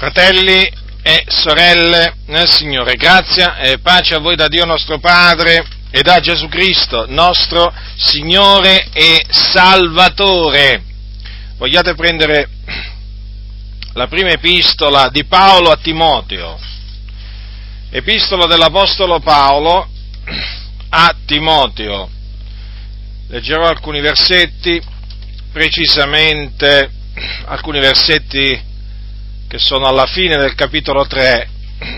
Fratelli e sorelle nel Signore, grazia e pace a voi da Dio nostro Padre e da Gesù Cristo, nostro Signore e Salvatore. Vogliate prendere la prima epistola di Paolo a Timoteo, epistola dell'Apostolo Paolo a Timoteo. Leggerò alcuni versetti, precisamente alcuni versetti che sono alla fine del capitolo 3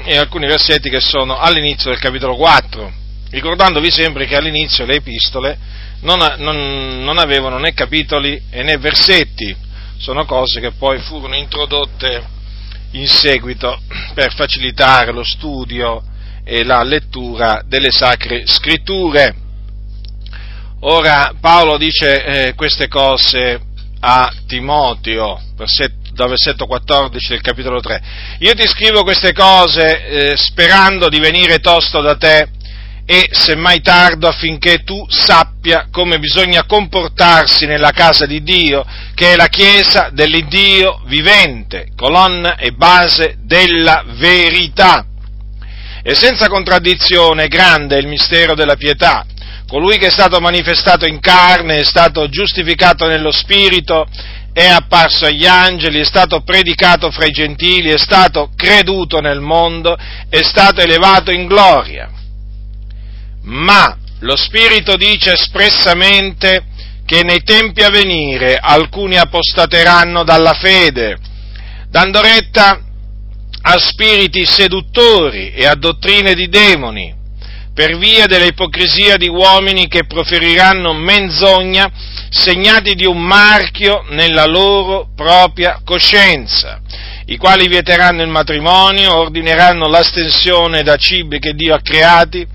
e alcuni versetti che sono all'inizio del capitolo 4, ricordandovi sempre che all'inizio le epistole non, non, non avevano né capitoli né versetti, sono cose che poi furono introdotte in seguito per facilitare lo studio e la lettura delle sacre scritture. Ora Paolo dice eh, queste cose a Timoteo, versetto dal versetto 14 del capitolo 3. Io ti scrivo queste cose eh, sperando di venire tosto da te e semmai tardo affinché tu sappia come bisogna comportarsi nella casa di Dio, che è la chiesa dell'Iddio vivente, colonna e base della verità. E senza contraddizione grande è il mistero della pietà. Colui che è stato manifestato in carne, è stato giustificato nello spirito, è apparso agli angeli, è stato predicato fra i gentili, è stato creduto nel mondo, è stato elevato in gloria. Ma lo Spirito dice espressamente che nei tempi a venire alcuni apostateranno dalla fede, dando retta a spiriti seduttori e a dottrine di demoni, per via dell'ipocrisia di uomini che proferiranno menzogna segnati di un marchio nella loro propria coscienza, i quali vieteranno il matrimonio, ordineranno l'astensione da cibi che Dio ha creati,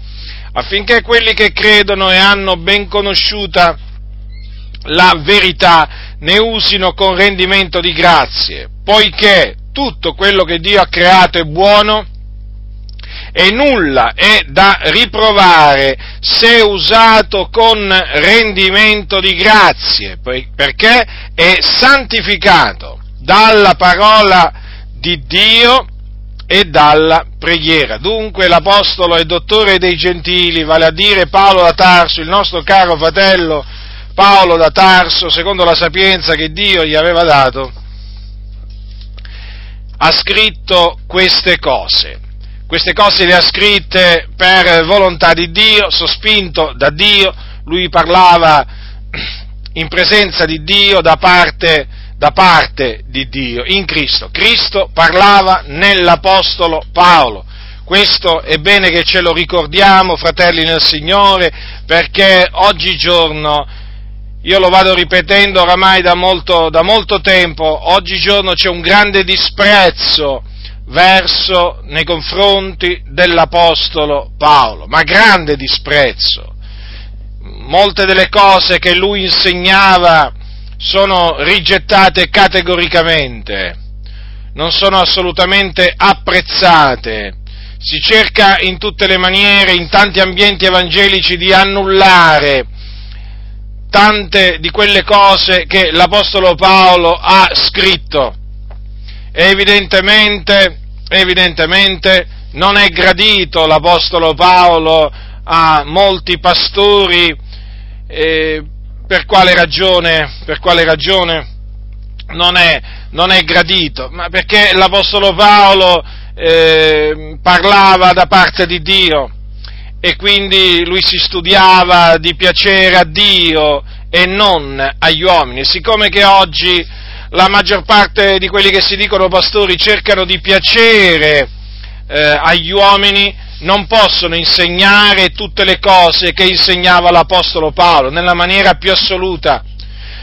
affinché quelli che credono e hanno ben conosciuta la verità ne usino con rendimento di grazie, poiché tutto quello che Dio ha creato è buono e nulla è da riprovare se usato con rendimento di grazie, perché è santificato dalla parola di Dio e dalla preghiera. Dunque l'Apostolo e Dottore dei Gentili, vale a dire Paolo da Tarso, il nostro caro fratello Paolo da Tarso, secondo la sapienza che Dio gli aveva dato, ha scritto queste cose queste cose le ha scritte per volontà di Dio, sospinto da Dio, lui parlava in presenza di Dio da parte, da parte di Dio, in Cristo. Cristo parlava nell'Apostolo Paolo. Questo è bene che ce lo ricordiamo, fratelli nel Signore, perché oggigiorno, io lo vado ripetendo oramai da molto, da molto tempo, oggigiorno c'è un grande disprezzo verso, nei confronti dell'Apostolo Paolo, ma grande disprezzo. Molte delle cose che lui insegnava sono rigettate categoricamente, non sono assolutamente apprezzate. Si cerca in tutte le maniere, in tanti ambienti evangelici, di annullare tante di quelle cose che l'Apostolo Paolo ha scritto evidentemente, evidentemente non è gradito l'Apostolo Paolo a molti pastori, eh, per quale ragione, per quale ragione non, è, non è gradito? Ma perché l'Apostolo Paolo eh, parlava da parte di Dio e quindi lui si studiava di piacere a Dio e non agli uomini. Siccome che oggi la maggior parte di quelli che si dicono pastori cercano di piacere eh, agli uomini, non possono insegnare tutte le cose che insegnava l'Apostolo Paolo nella maniera più assoluta,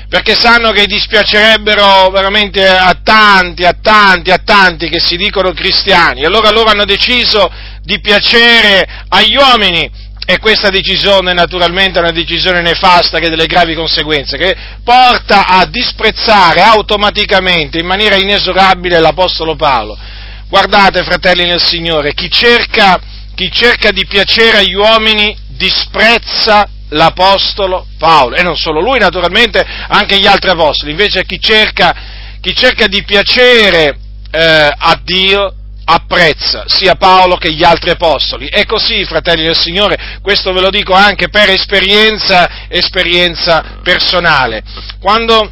perché sanno che dispiacerebbero veramente a tanti, a tanti, a tanti che si dicono cristiani. Allora loro hanno deciso di piacere agli uomini e questa decisione naturalmente è una decisione nefasta che ha delle gravi conseguenze, che porta a disprezzare automaticamente, in maniera inesorabile, l'Apostolo Paolo. Guardate, fratelli nel Signore, chi cerca, chi cerca di piacere agli uomini disprezza l'Apostolo Paolo, e non solo lui, naturalmente, anche gli altri Apostoli. Invece chi cerca, chi cerca di piacere eh, a Dio apprezza sia Paolo che gli altri apostoli. E così, fratelli del Signore, questo ve lo dico anche per esperienza, esperienza personale. Quando,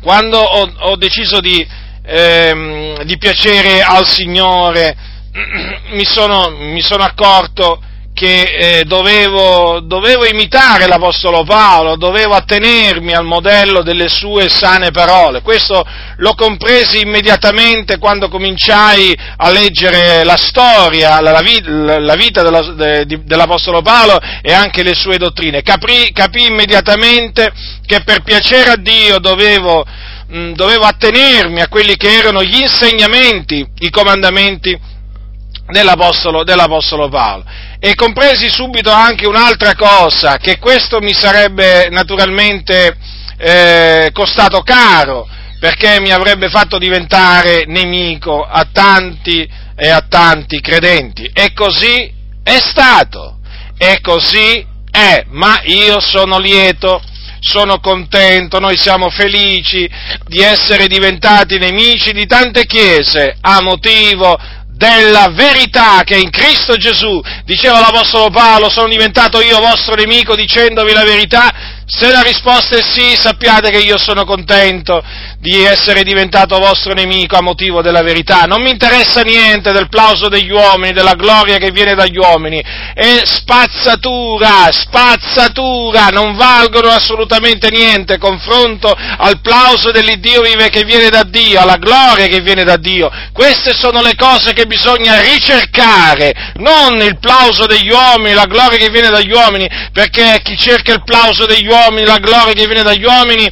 quando ho, ho, deciso di, ehm, di, piacere al Signore, mi sono, mi sono accorto che eh, dovevo, dovevo, imitare l'Apostolo Paolo, dovevo attenermi al modello delle sue sane parole. Questo lo compresi immediatamente quando cominciai a leggere la storia, la, la, la vita dello, de, dell'Apostolo Paolo e anche le sue dottrine. Capì, capì immediatamente che per piacere a Dio dovevo, mh, dovevo attenermi a quelli che erano gli insegnamenti, i comandamenti dell'Apostolo, dell'Apostolo Paolo. E compresi subito anche un'altra cosa, che questo mi sarebbe naturalmente eh, costato caro, perché mi avrebbe fatto diventare nemico a tanti e a tanti credenti. E così è stato, e così è, ma io sono lieto sono contento, noi siamo felici di essere diventati nemici di tante chiese a motivo della verità che è in Cristo Gesù. Diceva l'Apostolo Paolo, sono diventato io vostro nemico dicendovi la verità, se la risposta è sì, sappiate che io sono contento di essere diventato vostro nemico a motivo della verità. Non mi interessa niente del plauso degli uomini, della gloria che viene dagli uomini. È spazzatura, spazzatura, non valgono assolutamente niente confronto al plauso dell'Iddio vive che viene da Dio, alla gloria che viene da Dio. Queste sono le cose che bisogna ricercare, non il plauso degli uomini, la gloria che viene dagli uomini, perché chi cerca il plauso degli uomini la gloria che viene dagli uomini,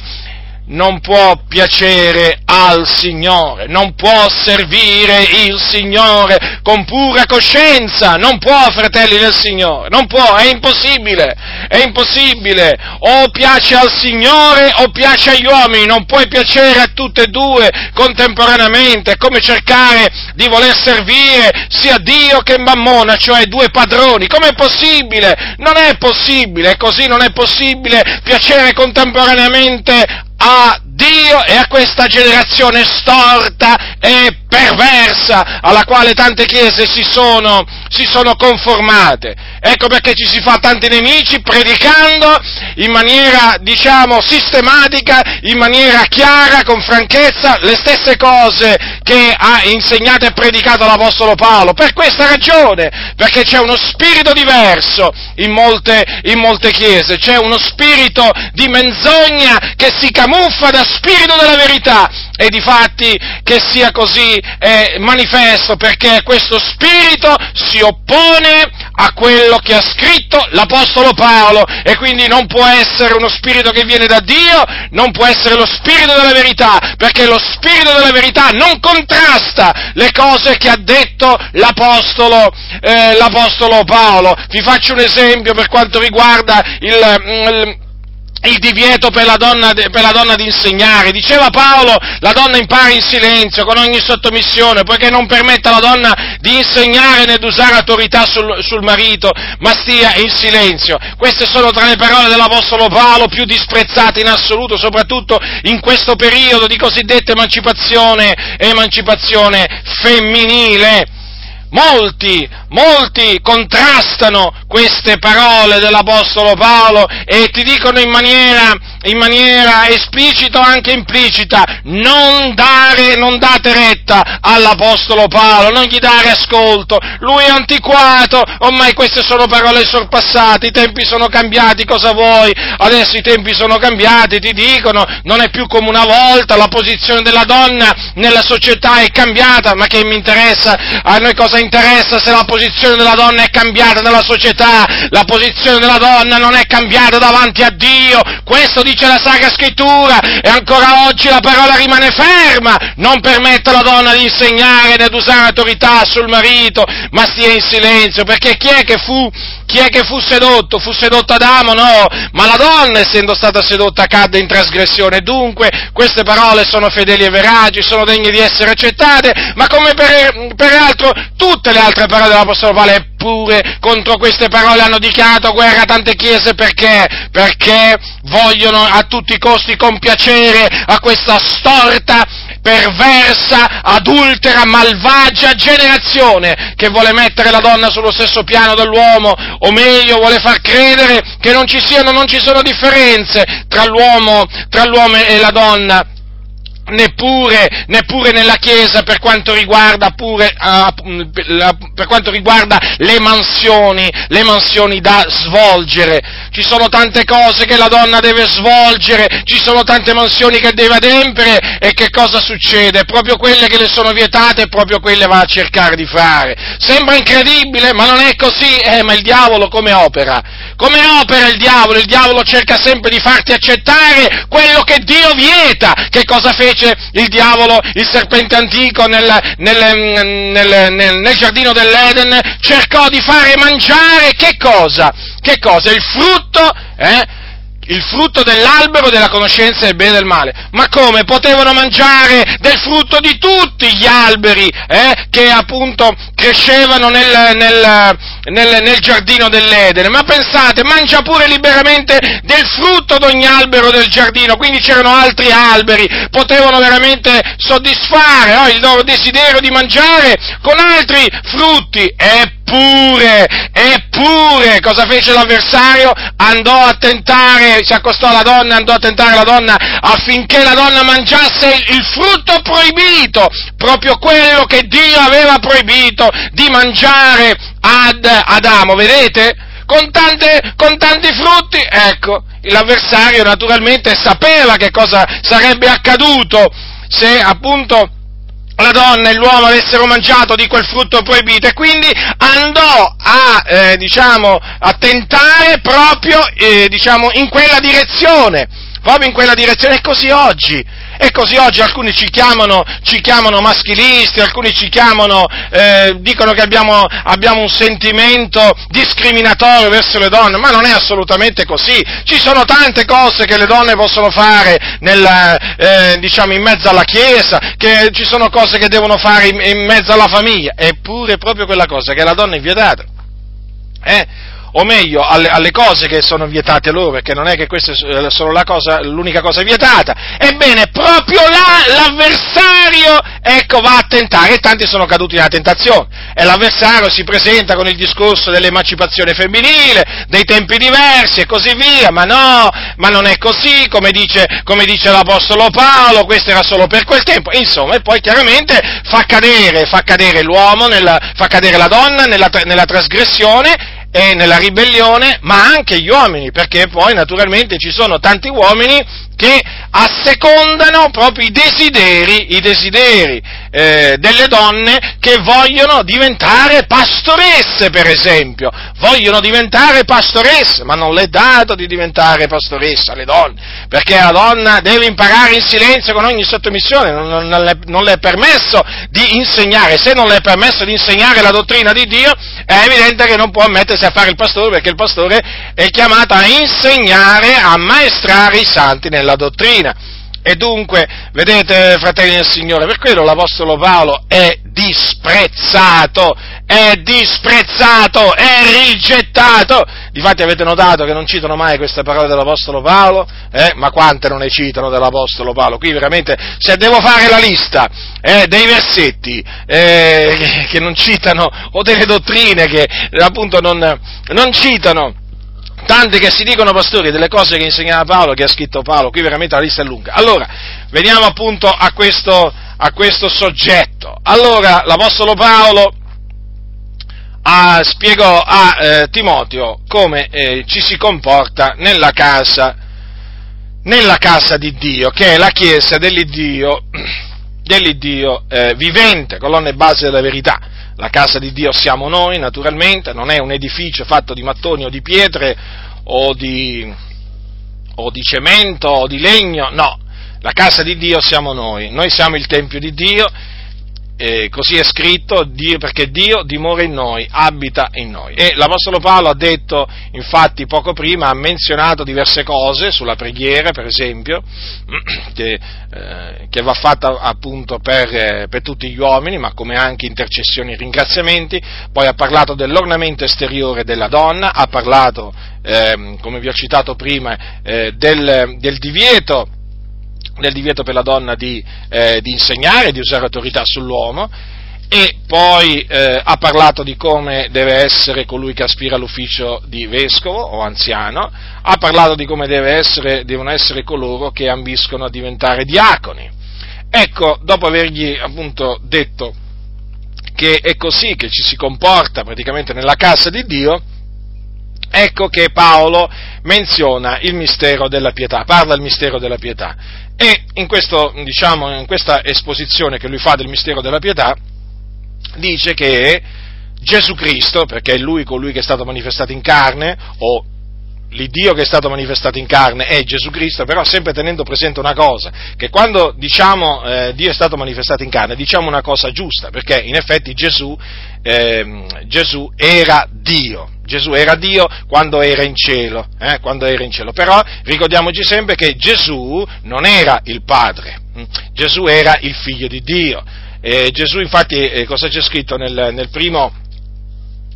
non può piacere al Signore, non può servire il Signore con pura coscienza, non può, fratelli del Signore, non può, è impossibile, è impossibile, o piace al Signore o piace agli uomini, non puoi piacere a tutte e due contemporaneamente, è come cercare di voler servire sia Dio che Mammona, cioè due padroni, com'è possibile? Non è possibile, così non è possibile piacere contemporaneamente a Dio e a questa generazione storta e perversa alla quale tante chiese si sono, si sono, conformate. Ecco perché ci si fa tanti nemici predicando in maniera, diciamo, sistematica, in maniera chiara, con franchezza, le stesse cose che ha insegnato e predicato l'Apostolo Paolo. Per questa ragione, perché c'è uno spirito diverso in molte, in molte chiese, c'è uno spirito di menzogna che si camuffa da spirito della verità e di fatti che sia così è manifesto perché questo spirito si oppone a quello che ha scritto l'Apostolo Paolo e quindi non può essere uno spirito che viene da Dio, non può essere lo spirito della verità, perché lo spirito della verità non contrasta le cose che ha detto l'Apostolo, eh, l'Apostolo Paolo. Vi faccio un esempio per quanto riguarda il, il il divieto per la, donna, per la, donna, di insegnare. Diceva Paolo, la donna impara in silenzio, con ogni sottomissione, poiché non permette alla donna di insegnare né di usare autorità sul, sul, marito, ma stia in silenzio. Queste sono tra le parole dell'Apostolo Paolo più disprezzate in assoluto, soprattutto in questo periodo di cosiddetta emancipazione, emancipazione femminile. Molti, molti contrastano queste parole dell'Apostolo Paolo e ti dicono in maniera, in maniera esplicita o anche implicita, non, dare, non date retta all'Apostolo Paolo, non gli dare ascolto, lui è antiquato, ormai queste sono parole sorpassate, i tempi sono cambiati, cosa vuoi? Adesso i tempi sono cambiati, ti dicono, non è più come una volta, la posizione della donna nella società è cambiata, ma che mi interessa? A noi cosa interessa se la posizione della donna è cambiata nella società? La posizione della donna non è cambiata davanti a Dio, questo dice la Sacra Scrittura. E ancora oggi la parola rimane ferma, non permette alla donna di insegnare né di usare autorità sul marito, ma stia in silenzio, perché chi è che fu, chi è che fu sedotto? Fu sedotto Adamo? No, ma la donna essendo stata sedotta cadde in trasgressione, dunque queste parole sono fedeli e veraci, sono degne di essere accettate, ma come per, peraltro tutte le altre parole dell'Apostolo Paolo, eppure contro queste parole hanno dichiarato guerra a tante chiese perché? Perché vogliono a tutti i costi compiacere a questa storta perversa, adultera, malvagia generazione che vuole mettere la donna sullo stesso piano dell'uomo, o meglio vuole far credere che non ci siano, non ci sono differenze tra l'uomo, tra l'uomo e la donna neppure, neppure, nella Chiesa per quanto riguarda, pure, uh, per quanto riguarda le mansioni, le mansioni da svolgere. Ci sono tante cose che la donna deve svolgere, ci sono tante mansioni che deve adempiere e che cosa succede? Proprio quelle che le sono vietate proprio quelle va a cercare di fare. Sembra incredibile, ma non è così, eh, ma il diavolo come opera? Come opera il diavolo? Il diavolo cerca sempre di farti accettare quello che Dio vieta. Che cosa fece? Fece il diavolo, il serpente antico nel, nel, nel, nel, giardino dell'Eden, cercò di fare mangiare che cosa? Che cosa? Il frutto, eh? il frutto dell'albero della conoscenza del bene e del male. Ma come? Potevano mangiare del frutto di tutti gli alberi eh, che appunto crescevano nel, nel, nel, nel, giardino dell'Edene. Ma pensate, mangia pure liberamente del frutto di ogni albero del giardino, quindi c'erano altri alberi, potevano veramente soddisfare no, il loro desiderio di mangiare con altri frutti. Eppure, eppure, cosa fece l'avversario? Andò a tentare, si accostò alla donna, andò a tentare la donna affinché la donna mangiasse il frutto proibito, proprio quello che Dio aveva proibito di mangiare ad Adamo, vedete? Con, tante, con tanti frutti, ecco, l'avversario naturalmente sapeva che cosa sarebbe accaduto se appunto la donna e l'uomo avessero mangiato di quel frutto proibito e quindi andò a, eh, diciamo, a tentare proprio eh, diciamo, in quella direzione, proprio in quella direzione, e così oggi. E così oggi alcuni ci chiamano, ci chiamano maschilisti, alcuni ci chiamano, eh, dicono che abbiamo, abbiamo, un sentimento discriminatorio verso le donne, ma non è assolutamente così. Ci sono tante cose che le donne possono fare nel, eh, diciamo, in mezzo alla Chiesa, ci sono cose che devono fare in, in mezzo alla famiglia, eppure proprio quella cosa che la donna è vietata. Eh? O meglio alle, alle, cose che sono vietate loro, perché non è che questa è solo cosa, l'unica cosa vietata, ebbene proprio là l'avversario ecco, va a tentare e tanti sono caduti nella tentazione. E l'avversario si presenta con il discorso dell'emancipazione femminile, dei tempi diversi e così via, ma no, ma non è così, come dice, come dice l'Apostolo Paolo, questo era solo per quel tempo, insomma, e poi chiaramente fa cadere, fa cadere l'uomo, nella, fa cadere la donna nella, nella trasgressione e nella ribellione, ma anche gli uomini, perché poi naturalmente ci sono tanti uomini che assecondano proprio i desideri, i desideri eh, delle donne che vogliono diventare pastoresse, per esempio, vogliono diventare pastoresse, ma non le è dato di diventare pastoressa alle donne, perché la donna deve imparare in silenzio con ogni sottomissione, non, non, non, le, non le è permesso di insegnare, se non le è permesso di insegnare la dottrina di Dio, è evidente che non può mettersi a fare il pastore, perché il pastore è chiamato a insegnare, a maestrare i santi nella dottrina. E dunque, vedete, fratelli del Signore, per quello l'Apostolo Paolo è disprezzato, è disprezzato, è rigettato. Difatti avete notato che non citano mai queste parole dell'Apostolo Paolo, eh? ma quante non ne citano dell'Apostolo Paolo? Qui veramente, se devo fare la lista eh, dei versetti eh, che, non citano, o delle dottrine che appunto non, non citano, tanti che si dicono pastori delle cose che insegnava Paolo, che ha scritto Paolo, qui veramente la lista è lunga. Allora, veniamo appunto a questo, a questo soggetto. Allora, l'Apostolo Paolo ha, spiegò a eh, Timoteo come eh, ci si comporta nella casa, nella casa di Dio, che è la chiesa dell'Iddio, dell'Iddio eh, vivente, colonna e base della verità. La casa di Dio siamo noi, naturalmente, non è un edificio fatto di mattoni o di pietre o di, o di cemento o di legno, no, la casa di Dio siamo noi, noi siamo il Tempio di Dio eh, così è scritto, Dio, perché Dio dimora in noi, abita in noi. E l'Apostolo Paolo ha detto, infatti poco prima, ha menzionato diverse cose sulla preghiera, per esempio, che, eh, che va fatta appunto per, eh, per, tutti gli uomini, ma come anche intercessioni e ringraziamenti, poi ha parlato dell'ornamento esteriore della donna, ha parlato, ehm, come vi ho citato prima, eh, del, del divieto del divieto per la donna di, eh, di insegnare, di usare autorità sull'uomo, e poi eh, ha parlato di come deve essere colui che aspira all'ufficio di vescovo o anziano, ha parlato di come essere, devono essere coloro che ambiscono a diventare diaconi. Ecco, dopo avergli appunto detto che è così che ci si comporta praticamente nella casa di Dio, ecco che Paolo menziona il mistero della pietà, parla del mistero della pietà. E in, questo, diciamo, in questa esposizione che lui fa del mistero della pietà, dice che Gesù Cristo, perché è lui colui che è stato manifestato in carne, o l'Iddio che è stato manifestato in carne è Gesù Cristo, però sempre tenendo presente una cosa, che quando diciamo eh, Dio è stato manifestato in carne, diciamo una cosa giusta, perché in effetti Gesù, eh, Gesù era Dio, Gesù era Dio quando era in cielo, eh, quando era in cielo, però ricordiamoci sempre che Gesù non era il Padre, hm? Gesù era il Figlio di Dio. Gesù infatti eh, cosa c'è scritto nel, nel primo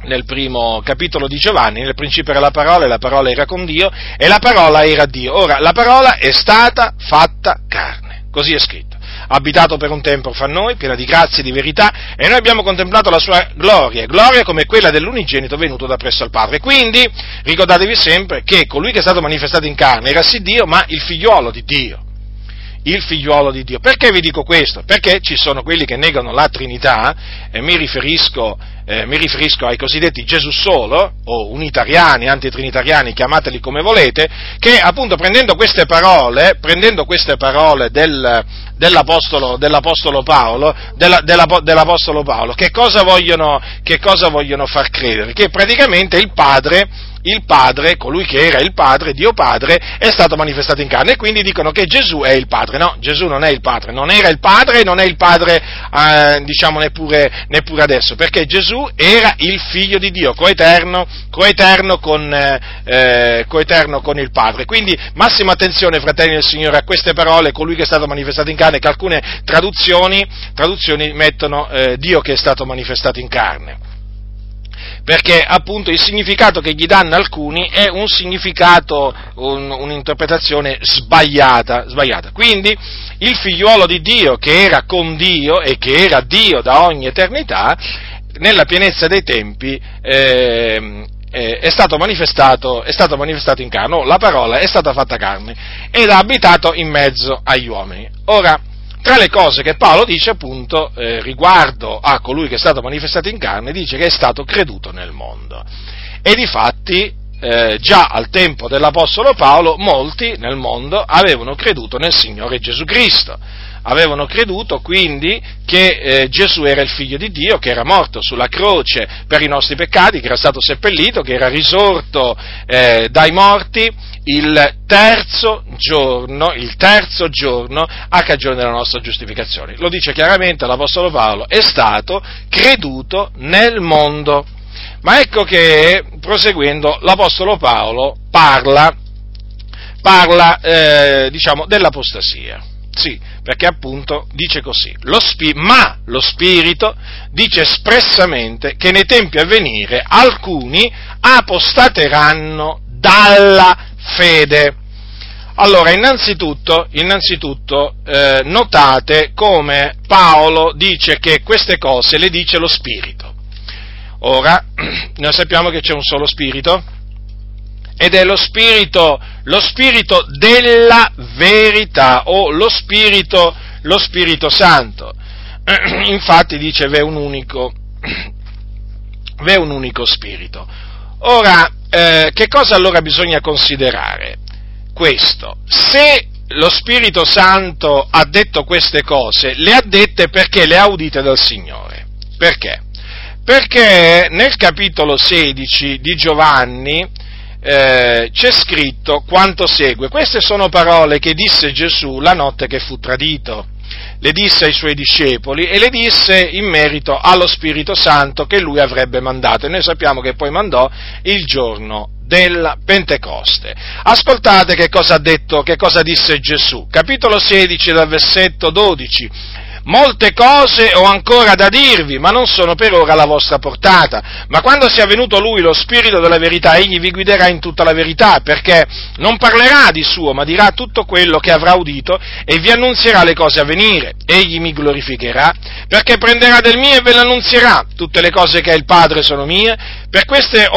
nel primo capitolo di Giovanni, nel principio era la parola e la parola era con Dio e la parola era Dio. Ora, la parola è stata fatta carne, così è scritto. Abitato per un tempo fra noi, piena di grazia e di verità, e noi abbiamo contemplato la sua gloria, gloria come quella dell'unigenito venuto da presso al Padre. Quindi ricordatevi sempre che colui che è stato manifestato in carne era sì Dio, ma il figliuolo di Dio il figliuolo di Dio. Perché vi dico questo? Perché ci sono quelli che negano la Trinità, e mi riferisco, eh, mi riferisco ai cosiddetti Gesù solo, o unitariani, antitrinitariani, chiamateli come volete, che appunto prendendo queste parole, prendendo queste parole del, dell'apostolo, dell'apostolo, Paolo, della, della, dell'apostolo Paolo, che cosa, vogliono, che cosa vogliono far credere? Che praticamente il Padre il Padre, colui che era il Padre, Dio Padre, è stato manifestato in carne. E quindi dicono che Gesù è il Padre. No, Gesù non è il Padre, non era il Padre e non è il Padre, eh, diciamo, neppure, neppure, adesso, perché Gesù era il Figlio di Dio, coeterno, coeterno, con, eh, coeterno con il Padre. Quindi massima attenzione, fratelli del Signore, a queste parole, colui che è stato manifestato in carne, che alcune traduzioni, traduzioni mettono eh, Dio che è stato manifestato in carne perché appunto il significato che gli danno alcuni è un significato, un, un'interpretazione sbagliata, sbagliata. Quindi il figliuolo di Dio che era con Dio e che era Dio da ogni eternità, nella pienezza dei tempi eh, è, stato è stato manifestato in carne, la parola è stata fatta carne ed ha abitato in mezzo agli uomini. Ora, tra le cose che Paolo dice appunto eh, riguardo a colui che è stato manifestato in carne, dice che è stato creduto nel mondo. E di fatti eh, già al tempo dell'Apostolo Paolo molti nel mondo avevano creduto nel Signore Gesù Cristo avevano creduto quindi che eh, Gesù era il figlio di Dio, che era morto sulla croce per i nostri peccati, che era stato seppellito, che era risorto eh, dai morti il terzo giorno, il terzo giorno a cagione della nostra giustificazione. Lo dice chiaramente l'Apostolo Paolo, è stato creduto nel mondo. Ma ecco che, proseguendo, l'Apostolo Paolo parla, parla eh, diciamo, dell'apostasia. Sì, perché appunto dice così, lo spi- ma lo Spirito dice espressamente che nei tempi a venire alcuni apostateranno dalla fede. Allora, innanzitutto, innanzitutto eh, notate come Paolo dice che queste cose le dice lo Spirito. Ora, noi sappiamo che c'è un solo Spirito, ed è lo spirito, lo spirito della verità o lo spirito, lo spirito santo. Infatti dice v'è un unico, v'è un unico spirito. Ora, eh, che cosa allora bisogna considerare? Questo, se lo Spirito Santo ha detto queste cose, le ha dette perché le ha udite dal Signore. Perché? Perché nel capitolo 16 di Giovanni eh, c'è scritto quanto segue. Queste sono parole che disse Gesù la notte che fu tradito. Le disse ai suoi discepoli e le disse in merito allo Spirito Santo che lui avrebbe mandato. E noi sappiamo che poi mandò il giorno della Pentecoste. Ascoltate che cosa ha detto, che cosa disse Gesù. Capitolo 16 dal versetto 12. Molte cose ho ancora da dirvi, ma non sono per ora alla vostra portata. Ma quando sia venuto lui, lo Spirito della verità, egli vi guiderà in tutta la verità, perché non parlerà di suo, ma dirà tutto quello che avrà udito e vi annunzierà le cose a venire. Egli mi glorificherà, perché prenderà del mio e ve l'annunzierà. Tutte le cose che ha il Padre sono mie, per,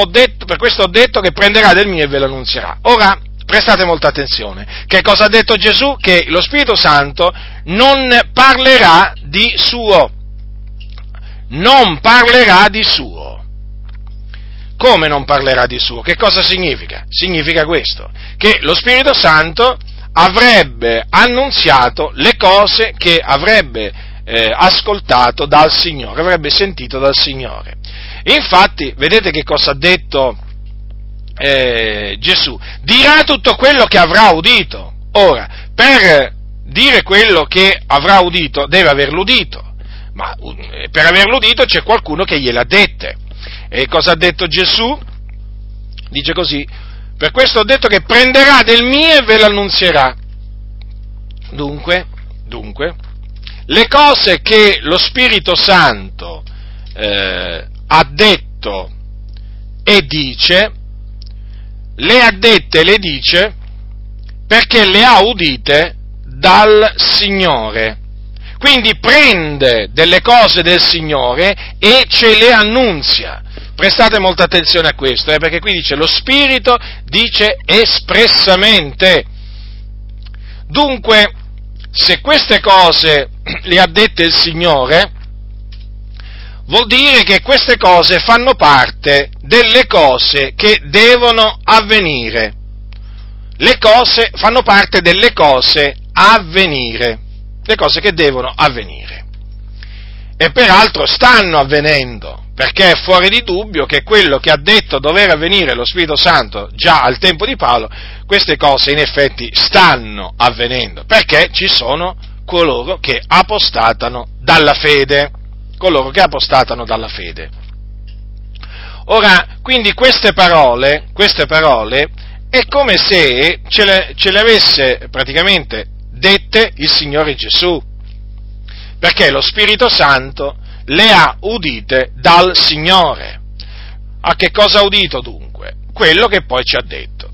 detto, per questo ho detto che prenderà del mio e ve l'annunzierà. Ora, prestate molta attenzione. Che cosa ha detto Gesù? Che lo Spirito Santo non parlerà di suo. Non parlerà di suo. Come non parlerà di suo? Che cosa significa? Significa questo, che lo Spirito Santo avrebbe annunziato le cose che avrebbe eh, ascoltato dal Signore, avrebbe sentito dal Signore. Infatti, vedete che cosa ha detto eh, Gesù, dirà tutto quello che avrà udito. Ora, per dire quello che avrà udito, deve averlo udito, ma eh, per averlo udito c'è qualcuno che gliel'ha dette. E cosa ha detto Gesù? Dice così, per questo ho detto che prenderà del mio e ve l'annunzierà. Dunque, dunque, le cose che lo Spirito Santo eh, ha detto e dice, le ha dette le dice perché le ha udite dal Signore. Quindi prende delle cose del Signore e ce le annunzia. Prestate molta attenzione a questo, eh, perché qui dice lo Spirito dice espressamente. Dunque, se queste cose le ha dette il Signore, vuol dire che queste cose fanno parte delle cose che devono avvenire. Le cose fanno parte delle cose a venire, le cose che devono avvenire. E peraltro stanno avvenendo, perché è fuori di dubbio che quello che ha detto dover avvenire lo Spirito Santo già al tempo di Paolo, queste cose in effetti stanno avvenendo, perché ci sono coloro che apostatano dalla fede coloro che apostatano dalla fede. Ora, quindi queste parole, queste parole è come se ce le, ce le avesse praticamente dette il Signore Gesù, perché lo Spirito Santo le ha udite dal Signore. A che cosa ha udito dunque? Quello che poi ci ha detto,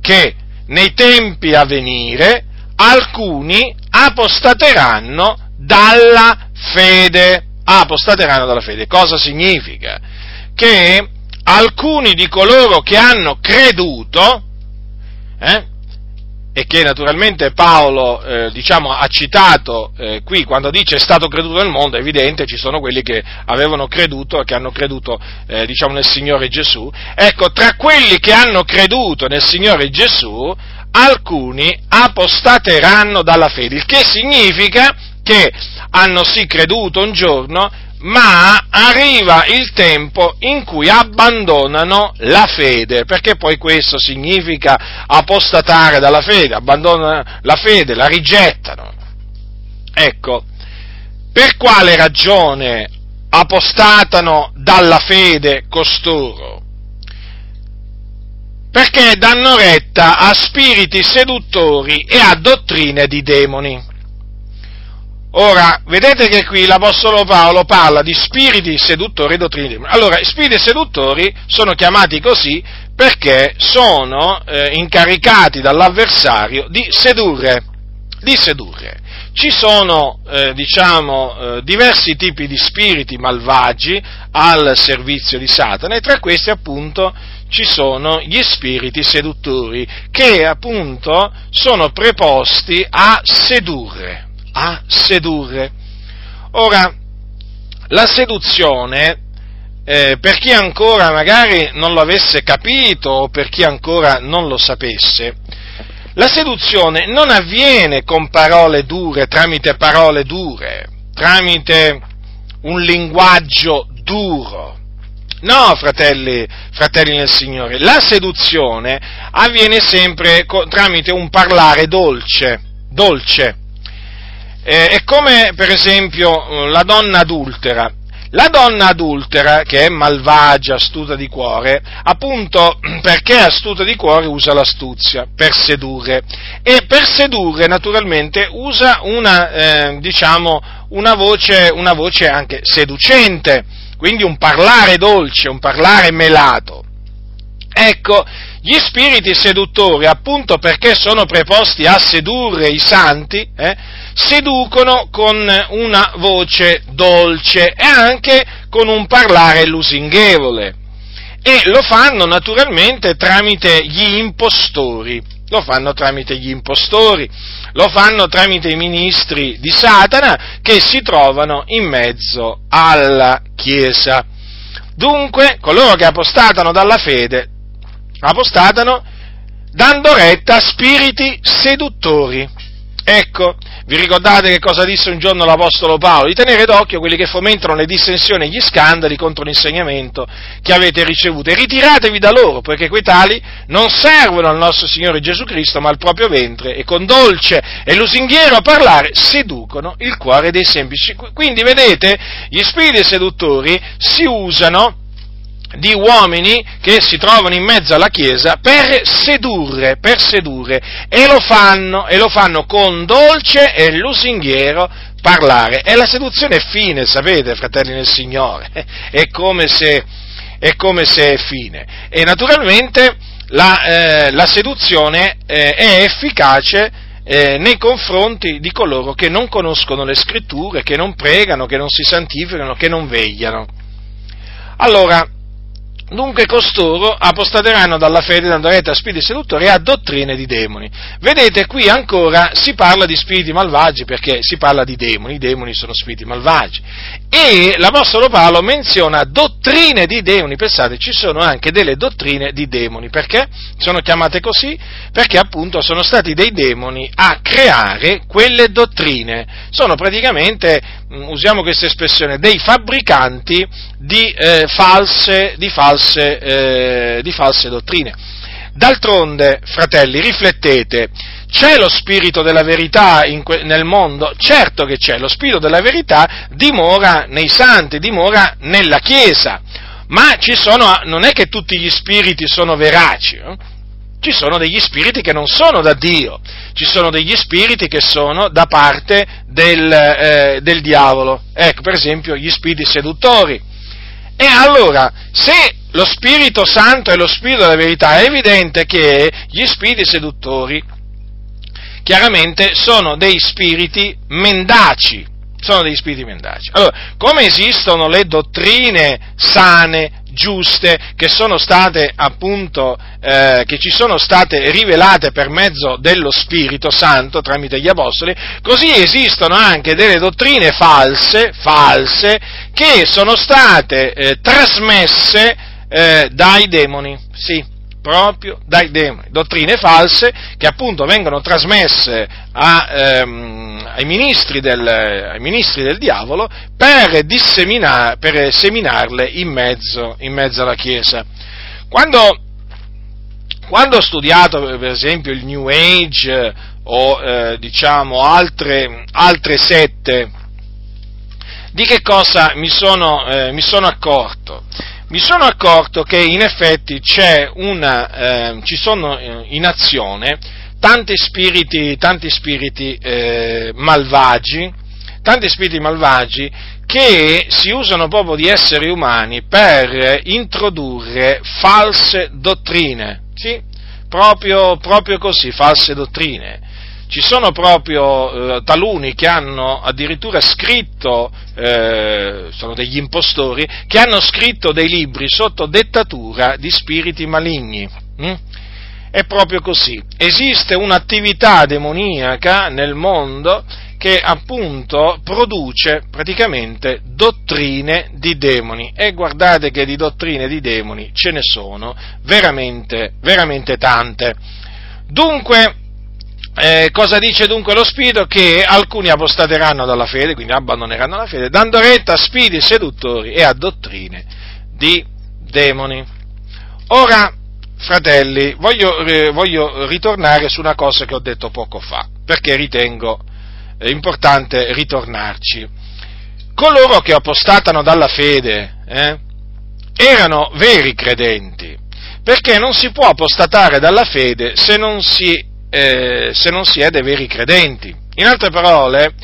che nei tempi a venire alcuni apostateranno dalla fede apostateranno dalla fede. Cosa significa? Che alcuni di coloro che hanno creduto, eh, e che naturalmente Paolo eh, diciamo, ha citato eh, qui quando dice è stato creduto nel mondo, è evidente ci sono quelli che avevano creduto e che hanno creduto eh, diciamo, nel Signore Gesù. Ecco, tra quelli che hanno creduto nel Signore Gesù, alcuni apostateranno dalla fede, il che significa che hanno sì creduto un giorno, ma arriva il tempo in cui abbandonano la fede, perché poi questo significa apostatare dalla fede, abbandonano la fede, la rigettano. Ecco, per quale ragione apostatano dalla fede costoro? Perché danno retta a spiriti seduttori e a dottrine di demoni. Ora, vedete che qui l'Apostolo Paolo parla di spiriti seduttori e dottrine. Allora, spiriti seduttori sono chiamati così perché sono eh, incaricati dall'avversario di sedurre, di sedurre. Ci sono, eh, diciamo, eh, diversi tipi di spiriti malvagi al servizio di Satana e tra questi appunto ci sono gli spiriti seduttori che appunto sono preposti a sedurre a sedurre. Ora, la seduzione, eh, per chi ancora magari non lo avesse capito o per chi ancora non lo sapesse, la seduzione non avviene con parole dure, tramite parole dure, tramite un linguaggio duro. No, fratelli, fratelli nel Signore, la seduzione avviene sempre tramite un parlare dolce, dolce. Eh, è come per esempio la donna adultera. La donna adultera, che è malvagia, astuta di cuore, appunto perché è astuta di cuore usa l'astuzia per sedurre e per sedurre naturalmente usa una, eh, diciamo, una voce, una voce anche seducente, quindi un parlare dolce, un parlare melato. Ecco, gli spiriti seduttori, appunto perché sono preposti a sedurre i santi, eh, seducono con una voce dolce e anche con un parlare lusinghevole. E lo fanno naturalmente tramite gli impostori, lo fanno tramite gli impostori, lo fanno tramite i ministri di Satana che si trovano in mezzo alla Chiesa. Dunque, coloro che apostatano dalla fede apostatano dando retta a spiriti seduttori. Ecco, vi ricordate che cosa disse un giorno l'Apostolo Paolo? Di tenere d'occhio quelli che fomentano le dissensioni e gli scandali contro l'insegnamento che avete ricevuto e ritiratevi da loro, poiché quei tali non servono al nostro Signore Gesù Cristo ma al proprio ventre e con dolce e lusinghiero parlare seducono il cuore dei semplici. Quindi vedete, gli spiriti seduttori si usano di uomini che si trovano in mezzo alla Chiesa per sedurre, per sedurre, e lo fanno, e lo fanno con dolce e lusinghiero parlare. E la seduzione è fine, sapete, fratelli nel Signore, è come se, è, come se è fine. E naturalmente la, eh, la seduzione eh, è efficace eh, nei confronti di coloro che non conoscono le scritture, che non pregano, che non si santificano, che non vegliano. Allora, Dunque costoro apostateranno dalla fede dando retta a spiriti seduttori e a dottrine di demoni. Vedete, qui ancora si parla di spiriti malvagi perché si parla di demoni, i demoni sono spiriti malvagi. E l'Apostolo Paolo menziona dottrine di demoni, pensate, ci sono anche delle dottrine di demoni, perché sono chiamate così? Perché appunto sono stati dei demoni a creare quelle dottrine. Sono praticamente, mm, usiamo questa espressione, dei fabbricanti di, eh, false, di false false, eh, di false dottrine. D'altronde, fratelli, riflettete, c'è lo spirito della verità que- nel mondo? Certo che c'è, lo spirito della verità dimora nei santi, dimora nella Chiesa, ma sono, non è che tutti gli spiriti sono veraci, eh? ci sono degli spiriti che non sono da Dio, ci sono degli spiriti che sono da parte del, eh, del diavolo, ecco per esempio gli spiriti seduttori. E allora, se lo Spirito Santo è lo Spirito della verità, è evidente che gli spiriti seduttori chiaramente sono dei spiriti mendaci, sono degli spiriti mendaci. Allora, come esistono le dottrine sane, giuste, che sono state appunto, eh, che ci sono state rivelate per mezzo dello Spirito Santo tramite gli Apostoli, così esistono anche delle dottrine false, false, che sono state eh, trasmesse eh, dai demoni, sì, proprio dai demoni, dottrine false che appunto vengono trasmesse a, ehm, ai, ministri del, ai, ministri del, diavolo per, per seminarle in mezzo, in mezzo, alla Chiesa. Quando, quando, ho studiato per esempio il New Age o eh, diciamo altre, altre sette, di che cosa mi sono, eh, mi sono accorto? mi sono accorto che in effetti una, eh, ci sono eh, in azione tanti spiriti, tanti spiriti eh, malvagi, tanti spiriti malvagi che si usano proprio di esseri umani per introdurre false dottrine, sì, proprio, proprio così, false dottrine ci sono proprio eh, taluni che hanno addirittura scritto, eh, sono degli impostori, che hanno scritto dei libri sotto dettatura di spiriti maligni. Hm? È proprio così. Esiste un'attività demoniaca nel mondo che appunto produce praticamente dottrine di demoni e guardate che di dottrine di demoni ce ne sono veramente, veramente tante. Dunque, eh, cosa dice dunque lo Spirito? Che alcuni apostateranno dalla fede, quindi abbandoneranno la fede, dando retta a spiriti seduttori e a dottrine di demoni. Ora, fratelli, voglio, eh, voglio ritornare su una cosa che ho detto poco fa, perché ritengo eh, importante ritornarci. Coloro che apostatano dalla fede eh, erano veri credenti, perché non si può apostatare dalla fede se non si eh, se non si è dei veri credenti. In altre parole,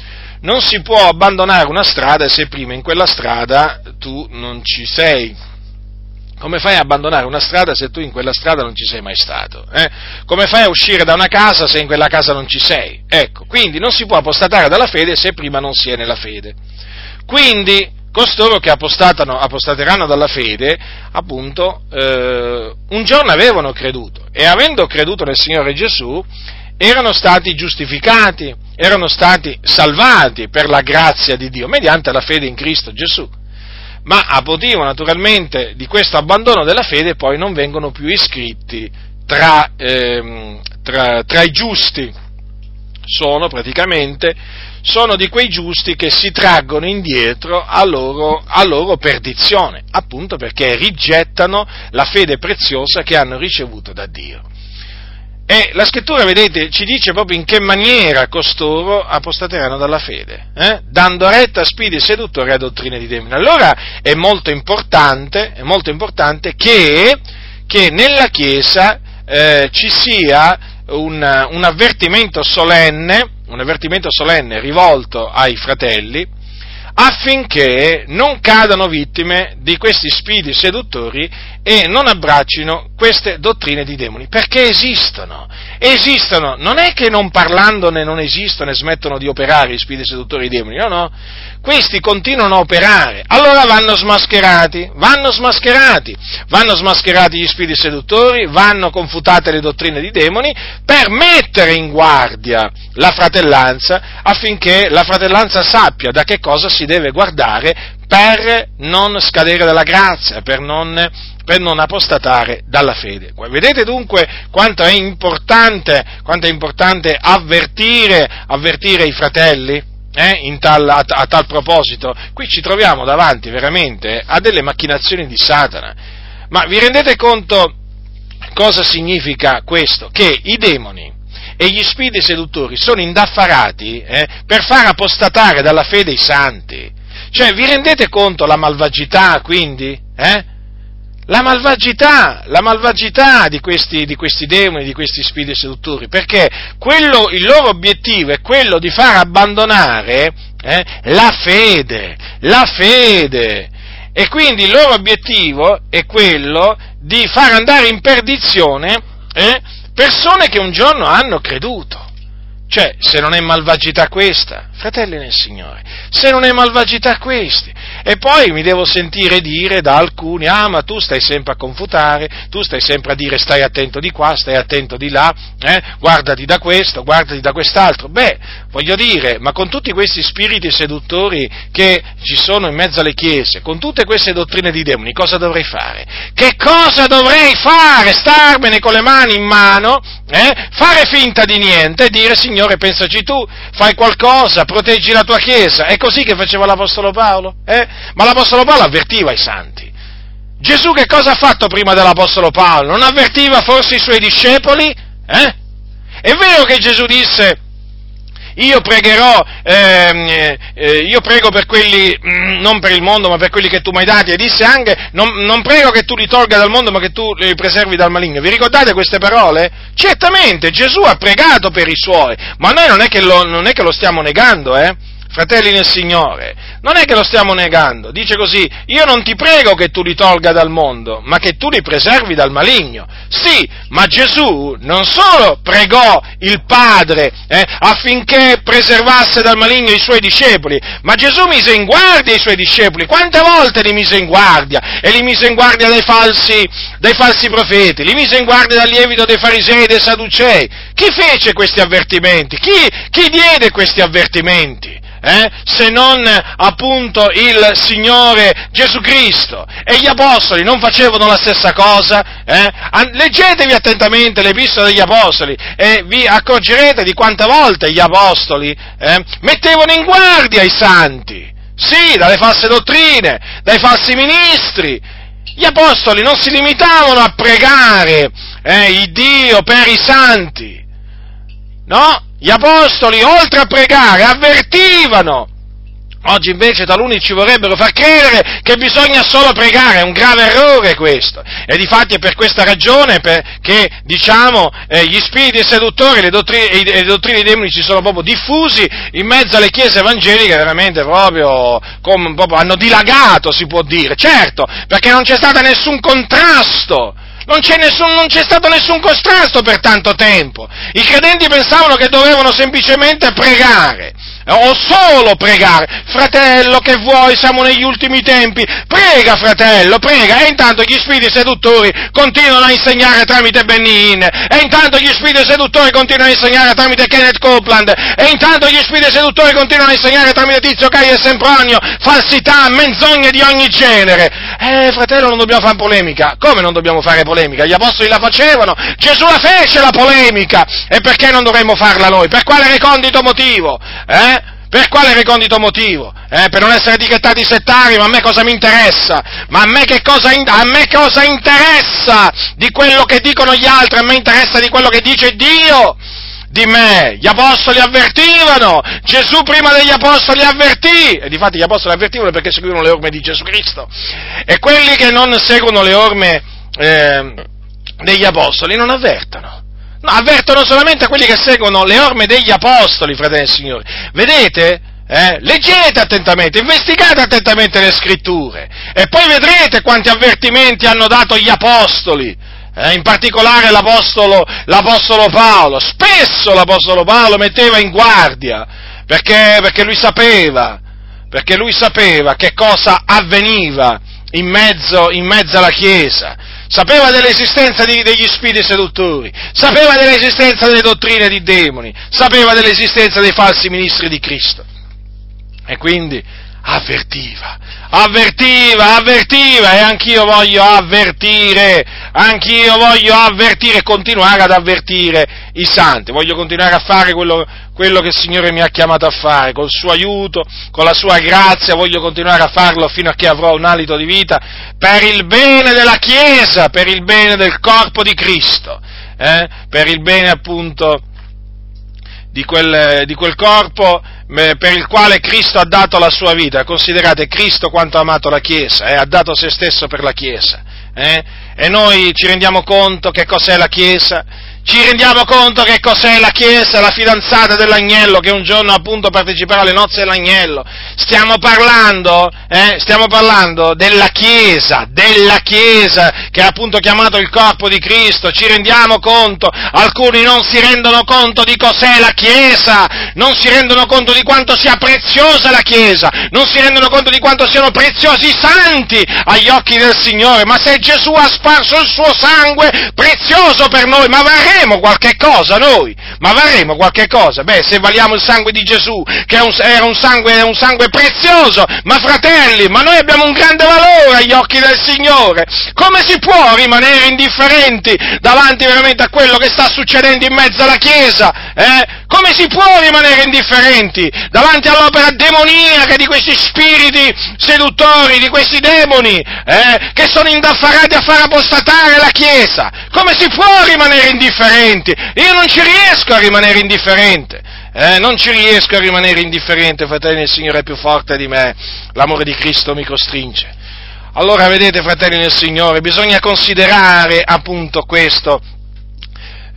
non si può abbandonare una strada se prima in quella strada tu non ci sei. Come fai a abbandonare una strada se tu in quella strada non ci sei mai stato? Eh? Come fai a uscire da una casa se in quella casa non ci sei? Ecco, quindi non si può apostatare dalla fede se prima non si è nella fede. Quindi, costoro che apostateranno dalla fede, appunto, eh, un giorno avevano creduto e avendo creduto nel Signore Gesù, erano stati giustificati, erano stati salvati per la grazia di Dio mediante la fede in Cristo Gesù ma a motivo naturalmente di questo abbandono della fede poi non vengono più iscritti tra, ehm, tra, tra i giusti. Sono praticamente sono di quei giusti che si traggono indietro a loro, a loro, perdizione, appunto perché rigettano la fede preziosa che hanno ricevuto da Dio. E la scrittura, vedete, ci dice proprio in che maniera costoro apostateranno dalla fede, eh? dando retta a spiriti seduttori a dottrine di demoni. Allora è molto importante, è molto importante che, che, nella Chiesa eh, ci sia un, un, avvertimento solenne, un avvertimento solenne rivolto ai fratelli, affinché non cadano vittime di questi spiriti seduttori e non abbraccino queste dottrine di demoni, perché esistono, esistono, non è che non parlandone non esistono e smettono di operare i spiriti seduttori di demoni, no, no, questi continuano a operare, allora vanno smascherati, vanno smascherati, vanno smascherati gli spiriti seduttori, vanno confutate le dottrine di demoni per mettere in guardia la fratellanza affinché la fratellanza sappia da che cosa si deve guardare per non scadere dalla grazia, per non, per non apostatare dalla fede. Vedete dunque quanto è importante, quanto è importante avvertire, avvertire i fratelli? Eh, tal, a, a, tal proposito, qui ci troviamo davanti veramente a delle macchinazioni di Satana. Ma vi rendete conto cosa significa questo? Che i demoni e gli spiriti seduttori sono indaffarati eh, per far apostatare dalla fede i santi. Cioè, vi rendete conto la malvagità, quindi? Eh? La malvagità, la malvagità di questi, di questi demoni, di questi spiriti seduttori, perché quello, il loro obiettivo è quello di far abbandonare eh, la fede, la fede. E quindi il loro obiettivo è quello di far andare in perdizione eh, persone che un giorno hanno creduto. Cioè, se non è malvagità questa, fratelli nel Signore, se non è malvagità questi, e poi mi devo sentire dire da alcuni, ah ma tu stai sempre a confutare, tu stai sempre a dire stai attento di qua, stai attento di là, eh? guardati da questo, guardati da quest'altro. Beh, voglio dire, ma con tutti questi spiriti seduttori che ci sono in mezzo alle chiese, con tutte queste dottrine di demoni, cosa dovrei fare? Che cosa dovrei fare? Starmene con le mani in mano, eh? fare finta di niente e dire Signore pensaci tu, fai qualcosa, proteggi la tua chiesa. È così che faceva l'Apostolo Paolo? Eh? Ma l'Apostolo Paolo avvertiva i santi. Gesù che cosa ha fatto prima dell'Apostolo Paolo? Non avvertiva forse i suoi discepoli? Eh? È vero che Gesù disse, io pregherò, ehm, eh, io prego per quelli, mm, non per il mondo, ma per quelli che tu mi hai dati, e disse anche, non, non, prego che tu li tolga dal mondo, ma che tu li preservi dal maligno. Vi ricordate queste parole? Certamente, Gesù ha pregato per i suoi, ma noi non è che lo, non è che lo stiamo negando, eh? Fratelli nel Signore, non è che lo stiamo negando, dice così, io non ti prego che tu li tolga dal mondo, ma che tu li preservi dal maligno. Sì, ma Gesù non solo pregò il Padre eh, affinché preservasse dal maligno i suoi discepoli, ma Gesù mise in guardia i suoi discepoli. Quante volte li mise in guardia? E li mise in guardia dai falsi, dai falsi profeti, li mise in guardia dal lievito dei farisei e dei sadducei. Chi fece questi avvertimenti? Chi, chi diede questi avvertimenti? Eh, se non appunto il Signore Gesù Cristo. E gli Apostoli non facevano la stessa cosa? Eh? Leggetevi attentamente le epistole degli Apostoli e vi accorgerete di quante volte gli Apostoli eh, mettevano in guardia i santi. Sì, dalle false dottrine, dai falsi ministri. Gli Apostoli non si limitavano a pregare eh, il Dio per i santi. No, gli apostoli, oltre a pregare, avvertivano, Oggi invece taluni ci vorrebbero far credere che bisogna solo pregare, è un grave errore questo. E difatti è per questa ragione che, diciamo, eh, gli spiriti seduttori le dottrine, e le dottrine dei demoni si sono proprio diffusi in mezzo alle chiese evangeliche, veramente proprio, come, proprio hanno dilagato, si può dire. Certo, perché non c'è stato nessun contrasto non c'è, nessun, non c'è, stato nessun contrasto per tanto tempo. I credenti pensavano che dovevano semplicemente pregare o solo pregare. Fratello, che vuoi? Siamo negli ultimi tempi. Prega, fratello, prega. E intanto gli spiriti seduttori continuano a insegnare tramite Benin. E intanto gli spiriti seduttori continuano a insegnare tramite Kenneth Copeland. E intanto gli spiriti seduttori continuano a insegnare tramite Tizio Caio e Sempronio falsità, menzogne di ogni genere. Eh, fratello, non dobbiamo fare polemica. Come non dobbiamo fare polemica? Gli apostoli la facevano. Gesù la fece la polemica. E perché non dovremmo farla noi? Per quale recondito motivo? Eh? Per quale recondito motivo? Eh, per non essere etichettati settari, ma a me cosa mi interessa? Ma a me, cosa, a me cosa interessa di quello che dicono gli altri? A me interessa di quello che dice Dio di me. Gli apostoli avvertivano, Gesù prima degli apostoli avvertì, e difatti gli apostoli avvertivano perché seguivano le orme di Gesù Cristo. E quelli che non seguono le orme eh, degli apostoli non avvertono. No, avvertono solamente quelli che seguono le orme degli apostoli, fratelli e signori. Vedete? Eh? Leggete attentamente, investigate attentamente le scritture e poi vedrete quanti avvertimenti hanno dato gli apostoli. Eh? in particolare l'apostolo, l'apostolo, Paolo, spesso l'apostolo Paolo metteva in guardia, perché, perché, lui sapeva, perché lui sapeva che cosa avveniva in mezzo, in mezzo alla Chiesa, sapeva dell'esistenza di, degli spiriti seduttori, sapeva dell'esistenza delle dottrine di demoni, sapeva dell'esistenza dei falsi ministri di Cristo. E quindi avvertiva, avvertiva, avvertiva e anch'io voglio avvertire, anch'io voglio avvertire e continuare ad avvertire i santi, voglio continuare a fare quello, quello che il Signore mi ha chiamato a fare, col suo aiuto, con la sua grazia, voglio continuare a farlo fino a che avrò un alito di vita, per il bene della Chiesa, per il bene del corpo di Cristo, eh? per il bene appunto di quel, di quel corpo per il quale Cristo ha dato la sua vita. Considerate Cristo quanto ha amato la Chiesa, eh? ha dato se stesso per la Chiesa. Eh? E noi ci rendiamo conto che cos'è la Chiesa? Ci rendiamo conto che cos'è la Chiesa, la fidanzata dell'agnello che un giorno appunto parteciperà alle nozze dell'agnello? Stiamo parlando, eh, stiamo parlando della Chiesa, della Chiesa che è appunto chiamato il corpo di Cristo. Ci rendiamo conto, alcuni non si rendono conto di cos'è la Chiesa, non si rendono conto di quanto sia preziosa la Chiesa, non si rendono conto di quanto siano preziosi i santi agli occhi del Signore. Ma se Gesù ha sparso il suo sangue prezioso per noi, ma varremo varremo qualche cosa noi? Ma varremo qualche cosa? Beh, se valiamo il sangue di Gesù, che era un sangue, un sangue prezioso, ma fratelli, ma noi abbiamo un grande valore agli occhi del Signore. Come si può rimanere indifferenti davanti veramente a quello che sta succedendo in mezzo alla Chiesa? Eh? Come si può rimanere indifferenti davanti all'opera demoniaca di questi spiriti seduttori, di questi demoni, eh, che sono indaffarati a far apostatare la Chiesa? Come si può rimanere indifferenti? Io non ci riesco a rimanere indifferente. Eh, non ci riesco a rimanere indifferente, fratelli, il Signore è più forte di me, l'amore di Cristo mi costringe. Allora, vedete, fratelli del Signore, bisogna considerare appunto questo,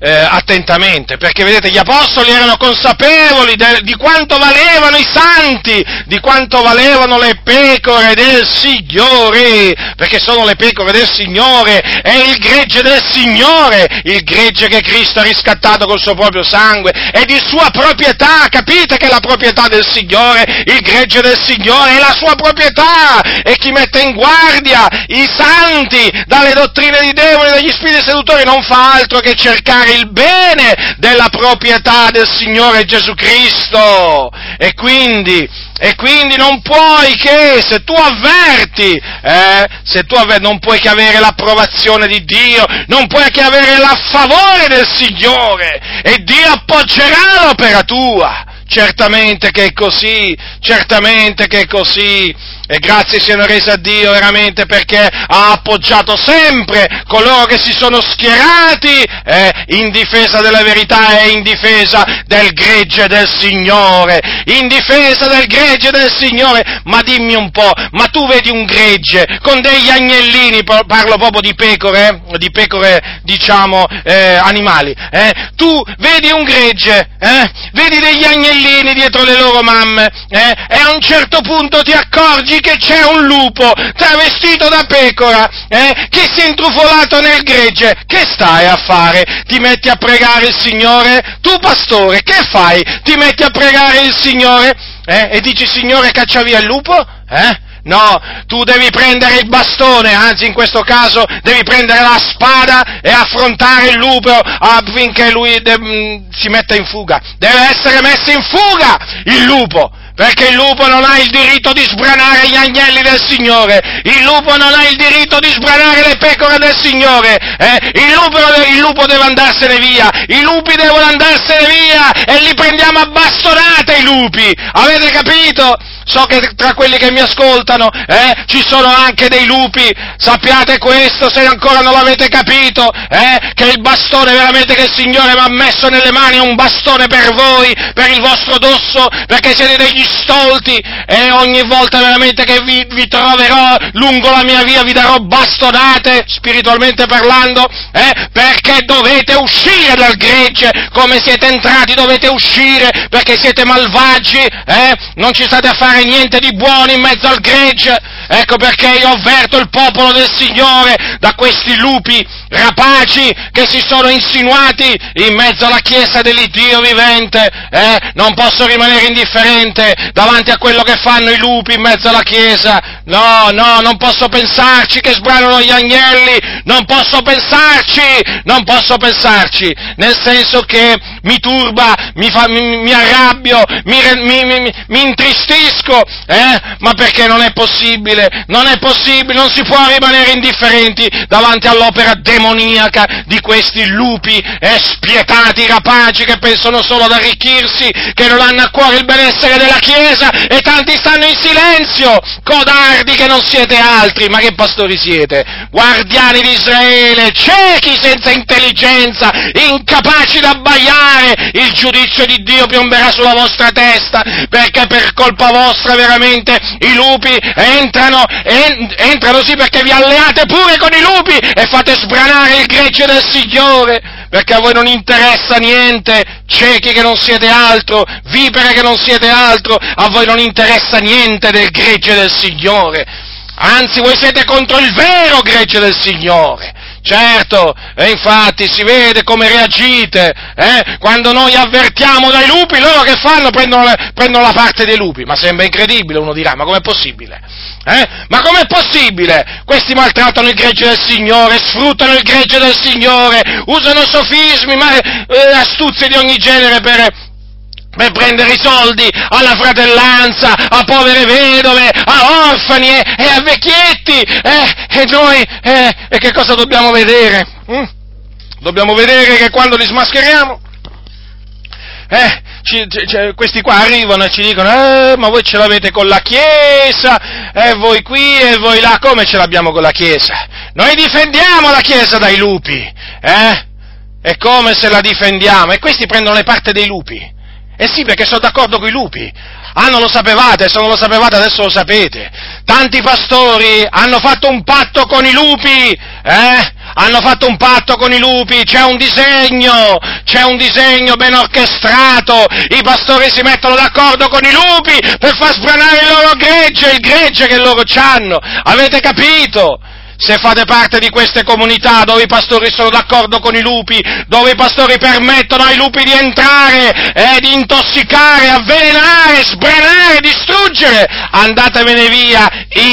eh, attentamente, perché vedete gli apostoli erano consapevoli de, di quanto valevano i santi, di quanto valevano le pecore del Signore, perché sono le pecore del Signore, è il gregge del Signore, il gregge che Cristo ha riscattato col suo proprio sangue, è di sua proprietà, capite che è la proprietà del Signore, il gregge del Signore è la sua proprietà, e chi mette in guardia i santi dalle dottrine di demoni degli spiriti seduttori non fa altro che cercare il bene della proprietà del Signore Gesù Cristo. E quindi, e quindi non puoi che, se tu avverti, eh, se tu avverti, non puoi che avere l'approvazione di Dio, non puoi che avere la favore del Signore, e Dio appoggerà l'opera tua. Certamente che è così, certamente che è così. E grazie siano rese a Dio veramente perché ha appoggiato sempre coloro che si sono schierati eh, in difesa della verità e in difesa del gregge del Signore, in difesa del gregge del Signore, ma dimmi un po', ma tu vedi un gregge con degli agnellini, parlo proprio di pecore, di pecore diciamo eh, animali, eh? tu vedi un gregge, eh? vedi degli agnellini dietro le loro mamme eh? e a un certo punto ti accorgi che c'è un lupo travestito da pecora eh? che si è intrufolato nel gregge, che stai a fare? Ti metti a pregare il Signore? Tu pastore, che fai? Ti metti a pregare il Signore? Eh? E dici Signore caccia via il lupo? Eh? No, tu devi prendere il bastone, anzi in questo caso devi prendere la spada e affrontare il lupo affinché lui de- mm, si metta in fuga. Deve essere messo in fuga il lupo, perché il lupo non ha il diritto di sbranare gli agnelli del Signore, il lupo non ha il diritto di sbranare le pecore del Signore, eh? il, lupo, il, lupo, deve andarsene via, i lupi devono andarsene via e li prendiamo a bastonate i lupi, avete capito? So che tra quelli che mi ascoltano eh, ci sono anche dei lupi, sappiate questo se ancora non l'avete capito, eh, che il bastone veramente che il Signore mi ha messo nelle mani è un bastone per voi, per il vostro dosso, perché siete degli stolti. E ogni volta veramente che vi, vi troverò lungo la mia via vi darò bastonate, spiritualmente parlando, eh, perché dovete uscire dal gregge, come siete entrati dovete uscire, perché siete malvagi, eh, non ci state a fare fare niente di buono in mezzo al gregge. Ecco perché io avverto il popolo del Signore da questi lupi rapaci che si sono insinuati in mezzo alla Chiesa dell'Iddio vivente. Eh? Non posso rimanere indifferente davanti a quello che fanno i lupi in mezzo alla Chiesa. No, no, non posso pensarci che sbranano gli agnelli. Non posso pensarci, non posso pensarci. Nel senso che mi turba, mi, fa, mi, mi arrabbio, mi, mi, intristisco, eh? ma perché non è possibile, non è possibile, non si può rimanere indifferenti davanti all'opera demoniaca di questi lupi eh, spietati, rapaci, che pensano solo ad arricchirsi, che non hanno a cuore il benessere della Chiesa e tanti stanno in silenzio, codardi che non siete altri, ma che pastori siete? Guardiani di Israele, ciechi senza intelligenza, incapaci da abbaiare, male, il giudizio di Dio piomberà sulla vostra testa, perché per colpa vostra veramente i lupi entrano, en, entrano sì perché vi alleate pure con i lupi e fate sbranare il gregge del Signore, perché a voi non interessa niente, ciechi che non siete altro, vipere che non siete altro, a voi non interessa niente del gregge del Signore. Anzi, voi siete contro il vero gregge del Signore. Certo, e infatti si vede come reagite, eh? quando noi avvertiamo dai lupi, loro che fanno? Prendono, le, prendono la parte dei lupi, ma sembra incredibile, uno dirà, ma com'è possibile? Eh? Ma com'è possibile? Questi maltrattano il gregge del Signore, sfruttano il gregge del Signore, usano sofismi, ma, eh, astuzie di ogni genere per, per prendere i soldi alla fratellanza, a povere vedove, a orfani e, e a vecchietti. Eh, e noi, eh, e che cosa dobbiamo vedere? Hm? Dobbiamo vedere che quando li smascheriamo, eh, ci, ci, questi qua arrivano e ci dicono, eh, ma voi ce l'avete con la Chiesa, e voi qui e voi là, come ce l'abbiamo con la Chiesa? Noi difendiamo la Chiesa dai lupi, eh? E come se la difendiamo? E questi prendono le parti dei lupi. Eh sì, perché sono d'accordo con i lupi. Ah, non lo sapevate, se non lo sapevate adesso lo sapete. Tanti pastori hanno fatto un patto con i lupi, eh? Hanno fatto un patto con i lupi, c'è un disegno, c'è un disegno ben orchestrato, i pastori si mettono d'accordo con i lupi per far sbranare il loro gregge, il gregge che loro hanno. Avete capito? Se fate parte di queste comunità dove i pastori sono d'accordo con i lupi, dove i pastori permettono ai lupi di entrare e di intossicare, avvelenare, sbranare, distruggere, andatevene via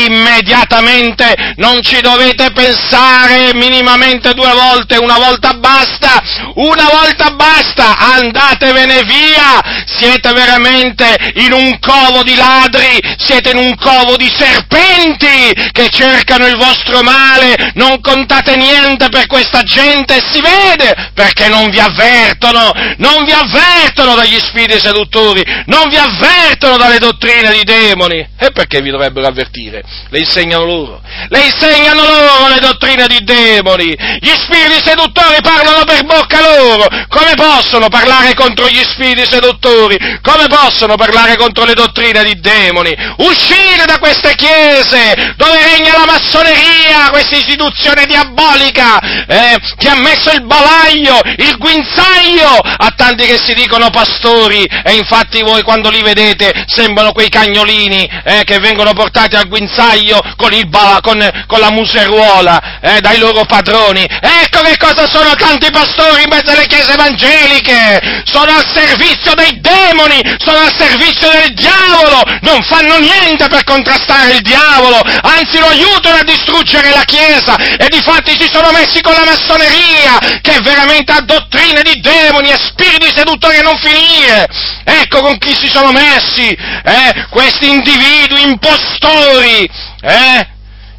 immediatamente, non ci dovete pensare minimamente due volte, una volta basta, una volta basta, andatevene via, siete veramente in un covo di ladri, siete in un covo di serpenti che cercano il vostro male male, non contate niente per questa gente e si vede perché non vi avvertono, non vi avvertono dagli spiriti seduttori, non vi avvertono dalle dottrine di demoni. E perché vi dovrebbero avvertire? Le insegnano loro, le insegnano loro le dottrine di demoni. Gli spiriti seduttori parlano per bocca loro. Come possono parlare contro gli spiriti seduttori? Come possono parlare contro le dottrine di demoni? Uscire da queste chiese dove regna la massoneria, questa istituzione diabolica eh, che ha messo il balaglio, il guinzaglio a tanti che si dicono pastori e infatti voi quando li vedete sembrano quei cagnolini eh, che vengono portati al guinzaglio con, bala, con, con la museruola eh, dai loro padroni. Ecco che cosa sono tanti pastori in mezzo alle chiese evangeliche! Sono al servizio dei demoni, sono al servizio del diavolo, non fanno niente per contrastare il diavolo, anzi lo aiutano a distruggere la Chiesa e di fatti si sono messi con la massoneria, che veramente a dottrine di demoni e spiriti seduttori a non finire. Ecco con chi si sono messi, eh, questi individui impostori, eh,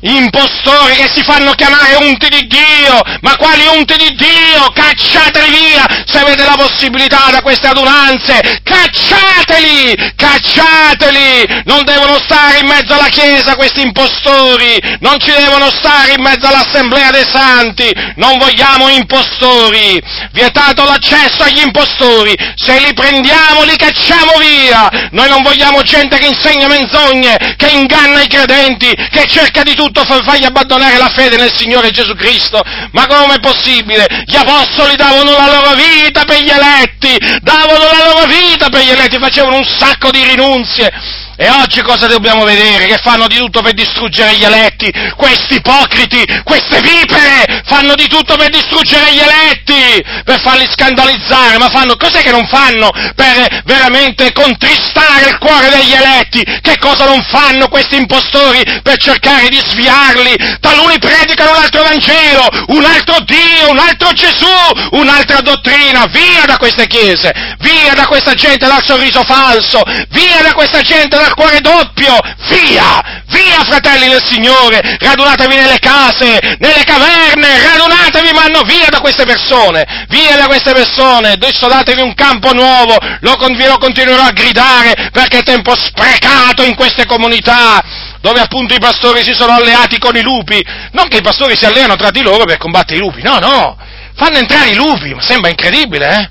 impostori che si fanno chiamare unti di Dio, ma quali unti di Dio? Cacciateli via! Se avete la possibilità da queste adunanze, cacciateli, cacciateli, non devono stare in mezzo alla Chiesa questi impostori, non ci devono stare in mezzo all'Assemblea dei Santi, non vogliamo impostori, vietato l'accesso agli impostori, se li prendiamo li cacciamo via, noi non vogliamo gente che insegna menzogne, che inganna i credenti, che cerca di tutto tutto fargli abbandonare la fede nel Signore Gesù Cristo. Ma com'è possibile? Gli apostoli davano la loro vita per gli eletti, davano la loro vita per gli eletti, facevano un sacco di rinunzie. E oggi cosa dobbiamo vedere? Che fanno di tutto per distruggere gli eletti, questi ipocriti, queste vipere, fanno di tutto per distruggere gli eletti, per farli scandalizzare, ma fanno, cos'è che non fanno per veramente contristare il cuore degli eletti? Che cosa non fanno questi impostori per cercare di sviarli? Taluni predicano un altro Vangelo, un altro Dio, un altro Gesù, un'altra dottrina, via da queste chiese, via da questa gente dal sorriso falso, via da questa gente dal al cuore doppio, via, via fratelli del Signore, radunatevi nelle case, nelle caverne, radunatevi, manno via da queste persone, via da queste persone, adesso datevi un campo nuovo, lo, vi lo continuerò a gridare perché è tempo sprecato in queste comunità dove appunto i pastori si sono alleati con i lupi, non che i pastori si alleano tra di loro per combattere i lupi, no, no, fanno entrare i lupi, ma sembra incredibile, eh?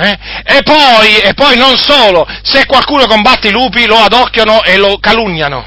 Eh? E, poi, e poi non solo, se qualcuno combatte i lupi lo adocchiano e lo calunniano.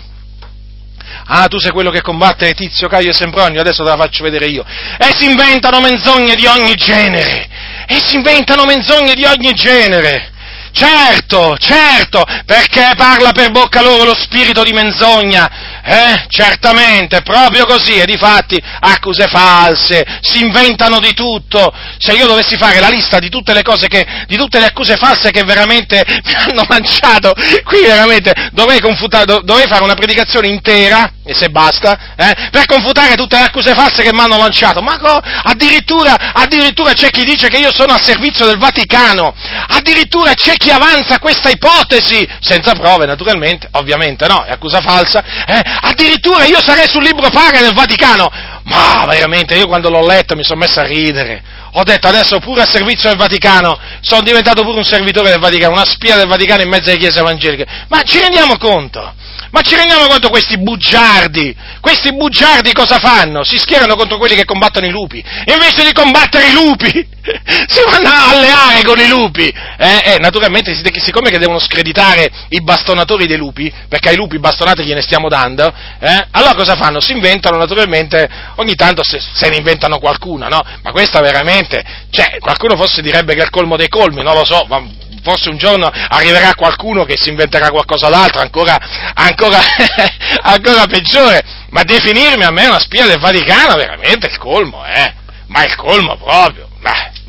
Ah, tu sei quello che combatte Tizio, Caio e Sempronio, adesso te la faccio vedere io. E si inventano menzogne di ogni genere. E si inventano menzogne di ogni genere. Certo, certo, perché parla per bocca loro lo spirito di menzogna. Eh, certamente, proprio così, e difatti accuse false, si inventano di tutto. Se io dovessi fare la lista di tutte le cose che, di tutte le accuse false che veramente mi hanno lanciato, qui veramente dovrei, dovrei fare una predicazione intera, e se basta, eh, per confutare tutte le accuse false che mi hanno lanciato. Ma co, addirittura, addirittura c'è chi dice che io sono al servizio del Vaticano, addirittura c'è chi avanza questa ipotesi, senza prove naturalmente, ovviamente no, è accusa falsa, eh, addirittura io sarei sul libro paga del Vaticano, ma veramente io quando l'ho letto mi sono messo a ridere, ho detto adesso pure al servizio del Vaticano, sono diventato pure un servitore del Vaticano, una spia del Vaticano in mezzo alle chiese evangeliche, ma ci rendiamo conto? Ma ci rendiamo conto questi bugiardi? Questi bugiardi cosa fanno? Si schierano contro quelli che combattono i lupi. Invece di combattere i lupi, si vanno a alleare con i lupi. Eh, eh, naturalmente, siccome che devono screditare i bastonatori dei lupi, perché ai lupi bastonate gliene stiamo dando, eh, allora cosa fanno? Si inventano, naturalmente, ogni tanto se, se ne inventano qualcuna, no? Ma questa veramente, cioè, qualcuno forse direbbe che è il colmo dei colmi, non lo so, ma forse un giorno arriverà qualcuno che si inventerà qualcosa d'altro, ancora, ancora, ancora peggiore, ma definirmi a me una spia del Vaticano veramente il colmo, eh? Ma è il colmo proprio. Beh,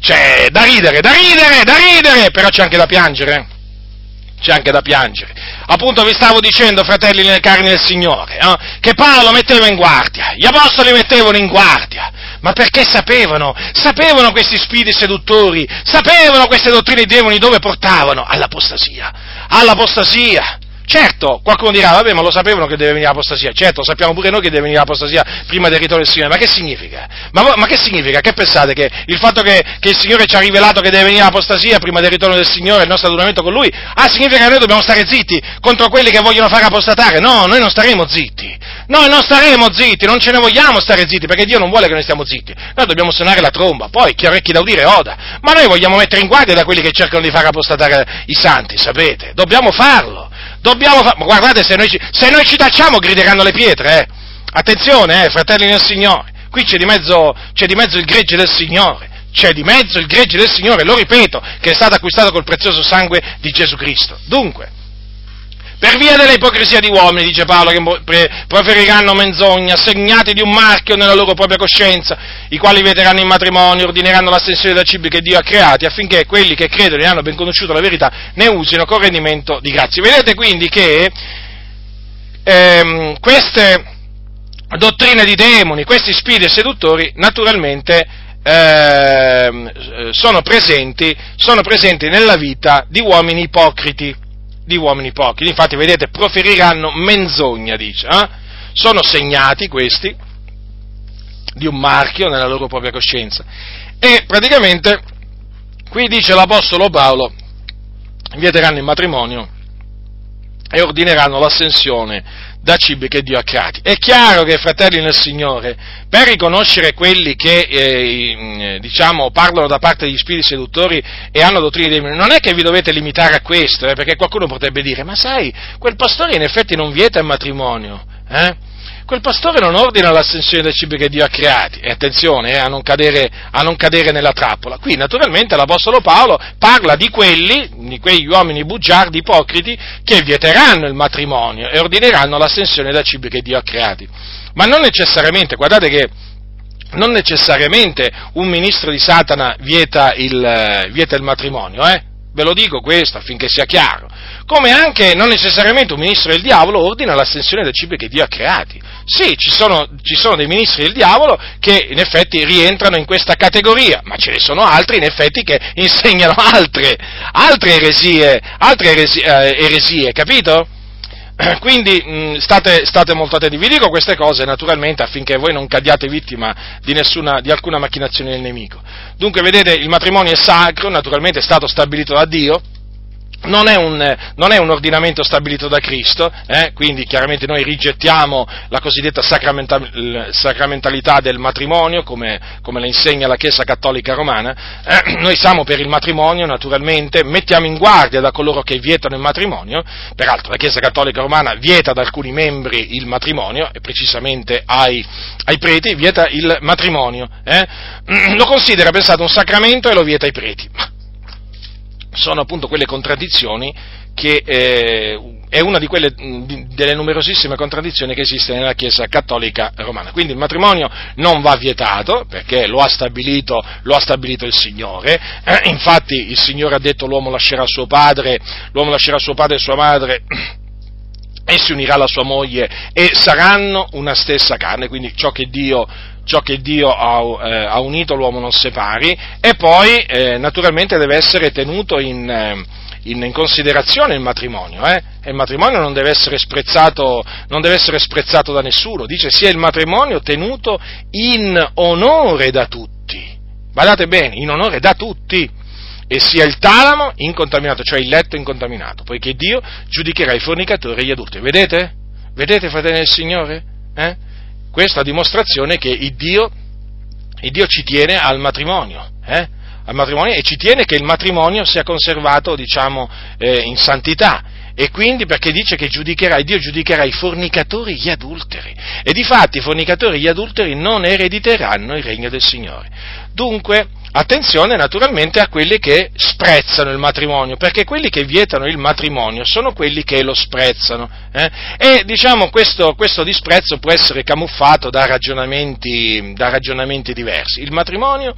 cioè, da ridere, da ridere, da ridere, però c'è anche da piangere. C'è anche da piangere. Appunto vi stavo dicendo, fratelli nelle carni del Signore, eh, che Paolo metteva in guardia, gli apostoli mettevano in guardia, ma perché sapevano, sapevano questi spiriti seduttori, sapevano queste dottrine di demoni dove portavano? All'apostasia, all'apostasia. Certo, qualcuno dirà, vabbè, ma lo sapevano che deve venire l'apostasia. Certo, sappiamo pure noi che deve venire l'apostasia prima del ritorno del Signore. Ma che significa? Ma, ma che significa? Che pensate? Che il fatto che, che, il Signore ci ha rivelato che deve venire l'apostasia prima del ritorno del Signore, il nostro adunamento con Lui, ah, significa che noi dobbiamo stare zitti contro quelli che vogliono fare apostatare? No, noi non staremo zitti. Noi non staremo zitti, non ce ne vogliamo stare zitti, perché Dio non vuole che noi stiamo zitti. Noi dobbiamo suonare la tromba, poi chi ha orecchi da udire oda. Ma noi vogliamo mettere in guardia da quelli che cercano di fare apostatare i santi, sapete? Dobbiamo farlo. Dobbiamo farlo. Guardate, se noi, ci, se noi ci tacciamo grideranno le pietre, eh. Attenzione, eh, fratelli del Signore. Qui c'è di mezzo, c'è di mezzo il gregge del Signore c'è di mezzo il gregge del Signore, lo ripeto, che è stato acquistato col prezioso sangue di Gesù Cristo. Dunque, per via dell'ipocrisia di uomini, dice Paolo, che proferiranno menzogna, segnati di un marchio nella loro propria coscienza, i quali vieteranno il matrimonio, ordineranno l'astensione da cibi che Dio ha creati, affinché quelli che credono e hanno ben conosciuto la verità ne usino con rendimento di grazia. Vedete quindi che ehm, queste dottrine di demoni, questi spiriti seduttori, naturalmente ehm, sono, presenti, sono presenti nella vita di uomini ipocriti di uomini pochi. Infatti, vedete, proferiranno menzogna, dice. Eh? Sono segnati questi di un marchio nella loro propria coscienza. E praticamente, qui dice l'Apostolo Paolo, vieteranno il matrimonio e ordineranno l'ascensione da cibi che Dio ha creati. È chiaro che, fratelli nel Signore, per riconoscere quelli che, eh, diciamo, parlano da parte degli spiriti seduttori e hanno dottrine dei non è che vi dovete limitare a questo, eh, perché qualcuno potrebbe dire, ma sai, quel pastore in effetti non vieta il matrimonio, eh? Quel pastore non ordina l'ascensione dei cibi che Dio ha creati, e attenzione eh, a, non cadere, a, non cadere, nella trappola. Qui naturalmente l'Apostolo Paolo parla di quelli, di quegli uomini bugiardi, ipocriti, che vieteranno il matrimonio e ordineranno l'ascensione dai cibi che Dio ha creati. Ma non necessariamente, guardate che non necessariamente un ministro di Satana vieta il, vieta il matrimonio, eh? Ve lo dico questo affinché sia chiaro. Come anche non necessariamente un ministro del diavolo ordina l'astensione dai cibi che Dio ha creati. Sì, ci sono, ci sono, dei ministri del diavolo che in effetti rientrano in questa categoria, ma ce ne sono altri in effetti che insegnano altre, altre eresie, altre eresie, eh, eresie capito? Quindi mh, state, state, molto attenti, vi dico queste cose naturalmente affinché voi non cadiate vittima di, nessuna, di alcuna macchinazione del nemico. Dunque vedete il matrimonio è sacro, naturalmente è stato stabilito da Dio, non è, un, non è, un, ordinamento stabilito da Cristo, eh? quindi chiaramente noi rigettiamo la cosiddetta sacramental, sacramentalità del matrimonio, come, come, la insegna la Chiesa Cattolica Romana. Eh? Noi siamo per il matrimonio, naturalmente, mettiamo in guardia da coloro che vietano il matrimonio, peraltro la Chiesa Cattolica Romana vieta ad alcuni membri il matrimonio, e precisamente ai, ai preti, vieta il matrimonio, eh? lo considera, pensate, un sacramento e lo vieta ai preti sono appunto quelle contraddizioni che eh, è una di quelle delle numerosissime contraddizioni che esiste nella Chiesa cattolica romana. Quindi il matrimonio non va vietato perché lo ha stabilito, lo ha stabilito il Signore. Eh, infatti il Signore ha detto l'uomo lascerà suo padre, l'uomo lascerà suo padre e sua madre e si unirà alla sua moglie e saranno una stessa carne, quindi ciò che Dio ciò che Dio ha, eh, ha unito l'uomo non separi, e poi eh, naturalmente deve essere tenuto in, eh, in, in considerazione il matrimonio, eh? il matrimonio non deve, non deve, essere sprezzato, da nessuno, dice sia il matrimonio tenuto in onore da tutti, badate bene, in onore da tutti, e sia il talamo incontaminato, cioè il letto incontaminato, poiché Dio giudicherà i fornicatori e gli adulti. Vedete? Vedete, fratelli del Signore? Eh? Questa dimostrazione che il Dio, il Dio ci tiene al matrimonio, eh? al matrimonio, e ci tiene che il matrimonio sia conservato, diciamo, eh, in santità. E quindi perché dice che giudicherà, Dio giudicherà i fornicatori e gli adulteri. E di fatti i fornicatori e gli adulteri non erediteranno il regno del Signore. Dunque, Attenzione naturalmente a quelli che sprezzano il matrimonio, perché quelli che vietano il matrimonio sono quelli che lo sprezzano. Eh? E diciamo questo, questo, disprezzo può essere camuffato da ragionamenti, da ragionamenti diversi. Il matrimonio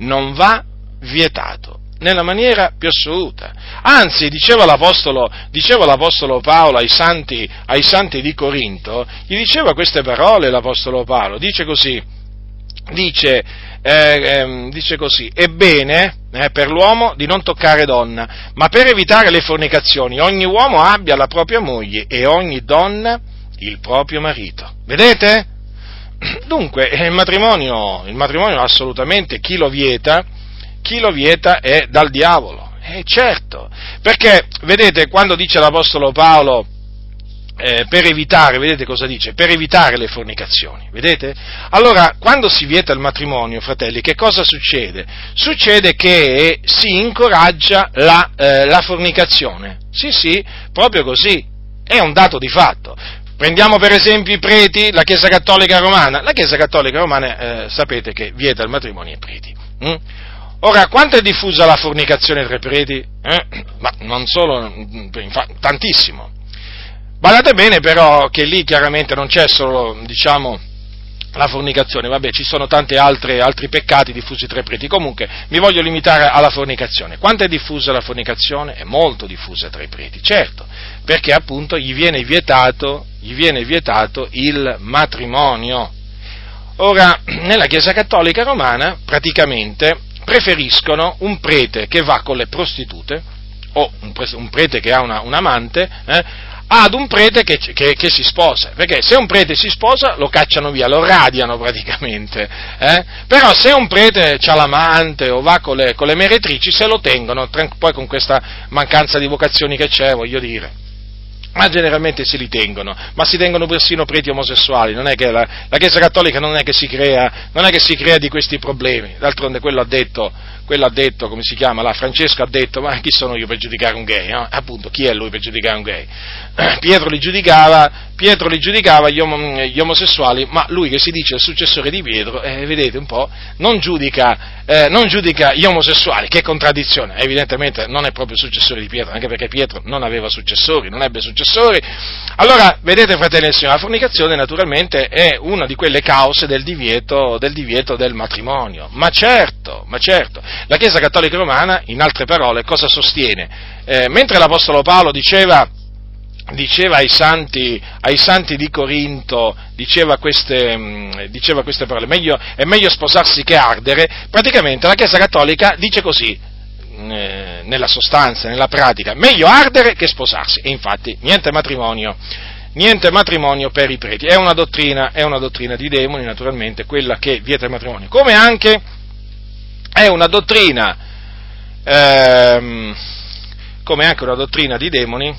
non va vietato nella maniera più assoluta. Anzi, diceva l'Apostolo, diceva l'Apostolo Paolo ai santi, ai santi di Corinto, gli diceva queste parole l'Apostolo Paolo, dice così, dice, eh, eh, dice così, è bene eh, per l'uomo di non toccare donna, ma per evitare le fornicazioni ogni uomo abbia la propria moglie e ogni donna il proprio marito. Vedete? Dunque, il matrimonio, il matrimonio assolutamente chi lo vieta, chi lo vieta è dal diavolo. Eh, certo, perché vedete quando dice l'Apostolo Paolo eh, per evitare, vedete cosa dice? Per evitare le fornicazioni, vedete? Allora, quando si vieta il matrimonio, fratelli, che cosa succede? Succede che si incoraggia la, eh, la fornicazione. Sì, sì, proprio così. È un dato di fatto. Prendiamo per esempio i preti, la Chiesa Cattolica Romana. La Chiesa Cattolica Romana eh, sapete che vieta il matrimonio ai preti. Hm? Ora, quanto è diffusa la fornicazione tra i preti? Eh? Ma non solo, tantissimo. Badate bene però che lì chiaramente non c'è solo, diciamo, la fornicazione, vabbè, ci sono tanti altri, altri peccati diffusi tra i preti. Comunque, mi voglio limitare alla fornicazione. Quanto è diffusa la fornicazione? È molto diffusa tra i preti, certo, perché appunto gli viene vietato, gli viene vietato il matrimonio. Ora, nella Chiesa Cattolica Romana, praticamente, preferiscono un prete che va con le prostitute o un, prete che ha una, un amante eh, ad un prete che, che, che, si sposa, perché se un prete si sposa lo cacciano via, lo radiano praticamente, eh? però se un prete ha l'amante o va con le, con le meretrici se lo tengono, poi con questa mancanza di vocazioni che c'è, voglio dire ma generalmente si li tengono, ma si tengono persino preti omosessuali, non è che la, la Chiesa Cattolica non è che, crea, non è che si crea di questi problemi, d'altronde quello ha detto, quello ha detto, come si chiama, là, Francesco ha detto, ma chi sono io per giudicare un gay? No? Appunto, chi è lui per giudicare un gay? Pietro li giudicava, Pietro li giudicava gli, om- gli, omosessuali, ma lui che si dice il successore di Pietro, eh, vedete un po', non giudica, eh, non giudica, gli omosessuali, che contraddizione, evidentemente non è proprio successore di Pietro, anche perché Pietro non aveva successori, non ebbe successori. Allora, vedete fratelli e signori, la fornicazione naturalmente è una di quelle cause del divieto del, divieto del matrimonio, ma certo, ma certo, la Chiesa Cattolica Romana, in altre parole, cosa sostiene? Eh, mentre l'Apostolo Paolo diceva diceva ai santi, ai santi, di Corinto, diceva queste, mm, diceva queste parole, meglio, è meglio sposarsi che ardere, praticamente la Chiesa Cattolica dice così, eh, nella sostanza, nella pratica, meglio ardere che sposarsi, e infatti niente matrimonio, niente matrimonio per i preti, è una dottrina, è una dottrina di demoni naturalmente, quella che vieta il matrimonio, come anche è una dottrina, ehm, come anche una dottrina di demoni,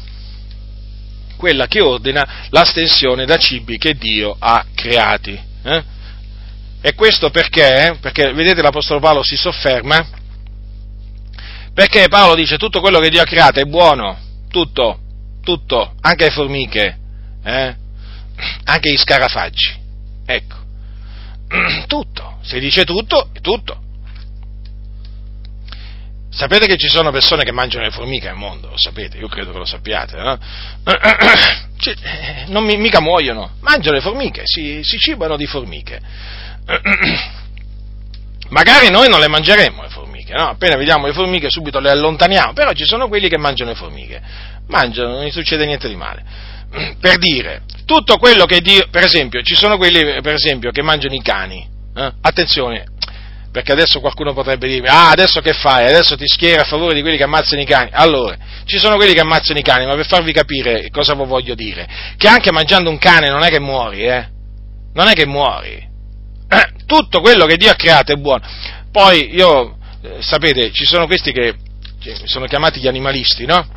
quella che ordina l'astensione da cibi che Dio ha creati. Eh? E questo perché? Perché vedete l'Apostolo Paolo si sofferma? Perché Paolo dice tutto quello che Dio ha creato è buono, tutto, tutto, anche le formiche, eh? anche gli scarafaggi. Ecco, tutto, se dice tutto, è tutto. Sapete che ci sono persone che mangiano le formiche al mondo, lo sapete, io credo che lo sappiate, no? Cioè, non mi, mica muoiono, mangiano le formiche, si, si cibano di formiche. Magari noi non le mangeremo le formiche, no? Appena vediamo le formiche subito le allontaniamo, però ci sono quelli che mangiano le formiche, mangiano, non gli succede niente di male. Per dire, tutto quello che Dio, per esempio, ci sono quelli per esempio, che mangiano i cani, eh? attenzione, perché adesso qualcuno potrebbe dire, ah, adesso che fai? Adesso ti schieri a favore di quelli che ammazzano i cani. Allora, ci sono quelli che ammazzano i cani, ma per farvi capire cosa voglio dire, che anche mangiando un cane non è che muori, eh? Non è che muori. Tutto quello che Dio ha creato è buono. Poi, io, eh, sapete, ci sono questi che sono chiamati gli animalisti, no?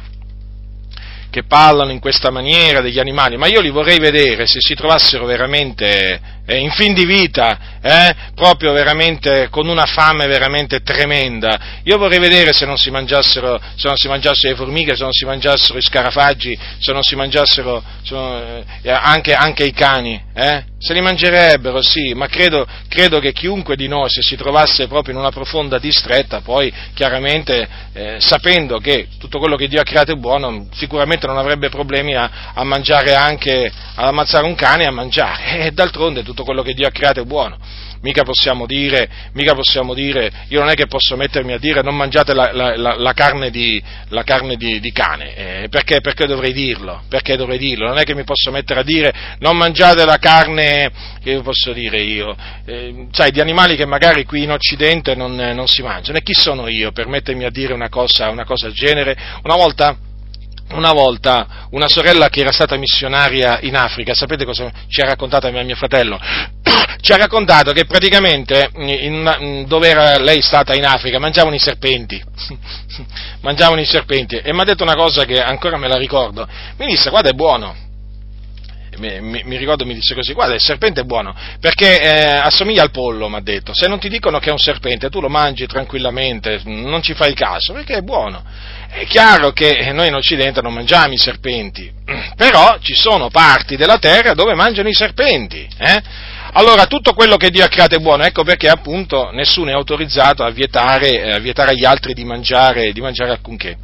Che parlano in questa maniera degli animali, ma io li vorrei vedere se si trovassero veramente eh, in fin di vita, eh, proprio veramente con una fame veramente tremenda. Io vorrei vedere se non si mangiassero, se non si mangiassero le formiche, se non si mangiassero i scarafaggi, se non si mangiassero se eh, anche, anche, i cani. Eh? Se li mangerebbero, sì, ma credo, credo, che chiunque di noi, se si trovasse proprio in una profonda distretta, poi chiaramente eh, sapendo che tutto quello che Dio ha creato è buono, sicuramente non avrebbe problemi a, a mangiare anche, ad ammazzare un cane e a mangiare. E d'altronde tutto tutto quello che Dio ha creato è buono. Mica possiamo dire, mica possiamo dire io non è che posso mettermi a dire non mangiate la, la, la, la carne, di, carne di, di cane, eh, perché, perché, dovrei dirlo? Perché dovrei dirlo? Non è che mi posso mettere a dire non mangiate la carne, che posso dire io, eh, sai, di animali che magari qui in Occidente non, non, si mangiano. E chi sono io per mettermi a dire una cosa, una cosa del genere? Una volta una volta una sorella che era stata missionaria in Africa, sapete cosa ci ha raccontato mio, fratello? ci ha raccontato che praticamente in, dove era lei stata in Africa mangiavano i serpenti, mangiavano i serpenti. E mi ha detto una cosa che ancora me la ricordo, mi disse guarda è buono, mi, mi, mi, ricordo mi disse così, guarda il serpente è buono, perché eh, assomiglia al pollo, mi ha detto, se non ti dicono che è un serpente tu lo mangi tranquillamente, non ci fai caso, perché è buono. È chiaro che noi in Occidente non mangiamo i serpenti, però ci sono parti della terra dove mangiano i serpenti. Eh? Allora tutto quello che Dio ha creato è buono, ecco perché appunto nessuno è autorizzato a vietare, eh, a vietare agli altri di mangiare, di mangiare alcunché.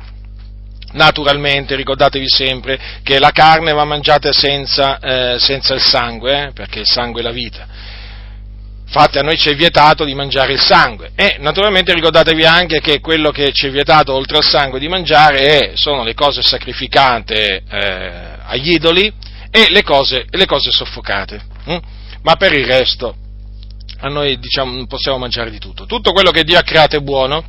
Naturalmente ricordatevi sempre che la carne va mangiata senza, eh, senza il sangue, eh, perché il sangue è la vita. Infatti a noi ci è vietato di mangiare il sangue e naturalmente ricordatevi anche che quello che ci è vietato oltre al sangue di mangiare è, sono le cose sacrificate eh, agli idoli e le cose, le cose soffocate. Hm? Ma per il resto a noi diciamo, possiamo mangiare di tutto. Tutto quello che Dio ha creato è buono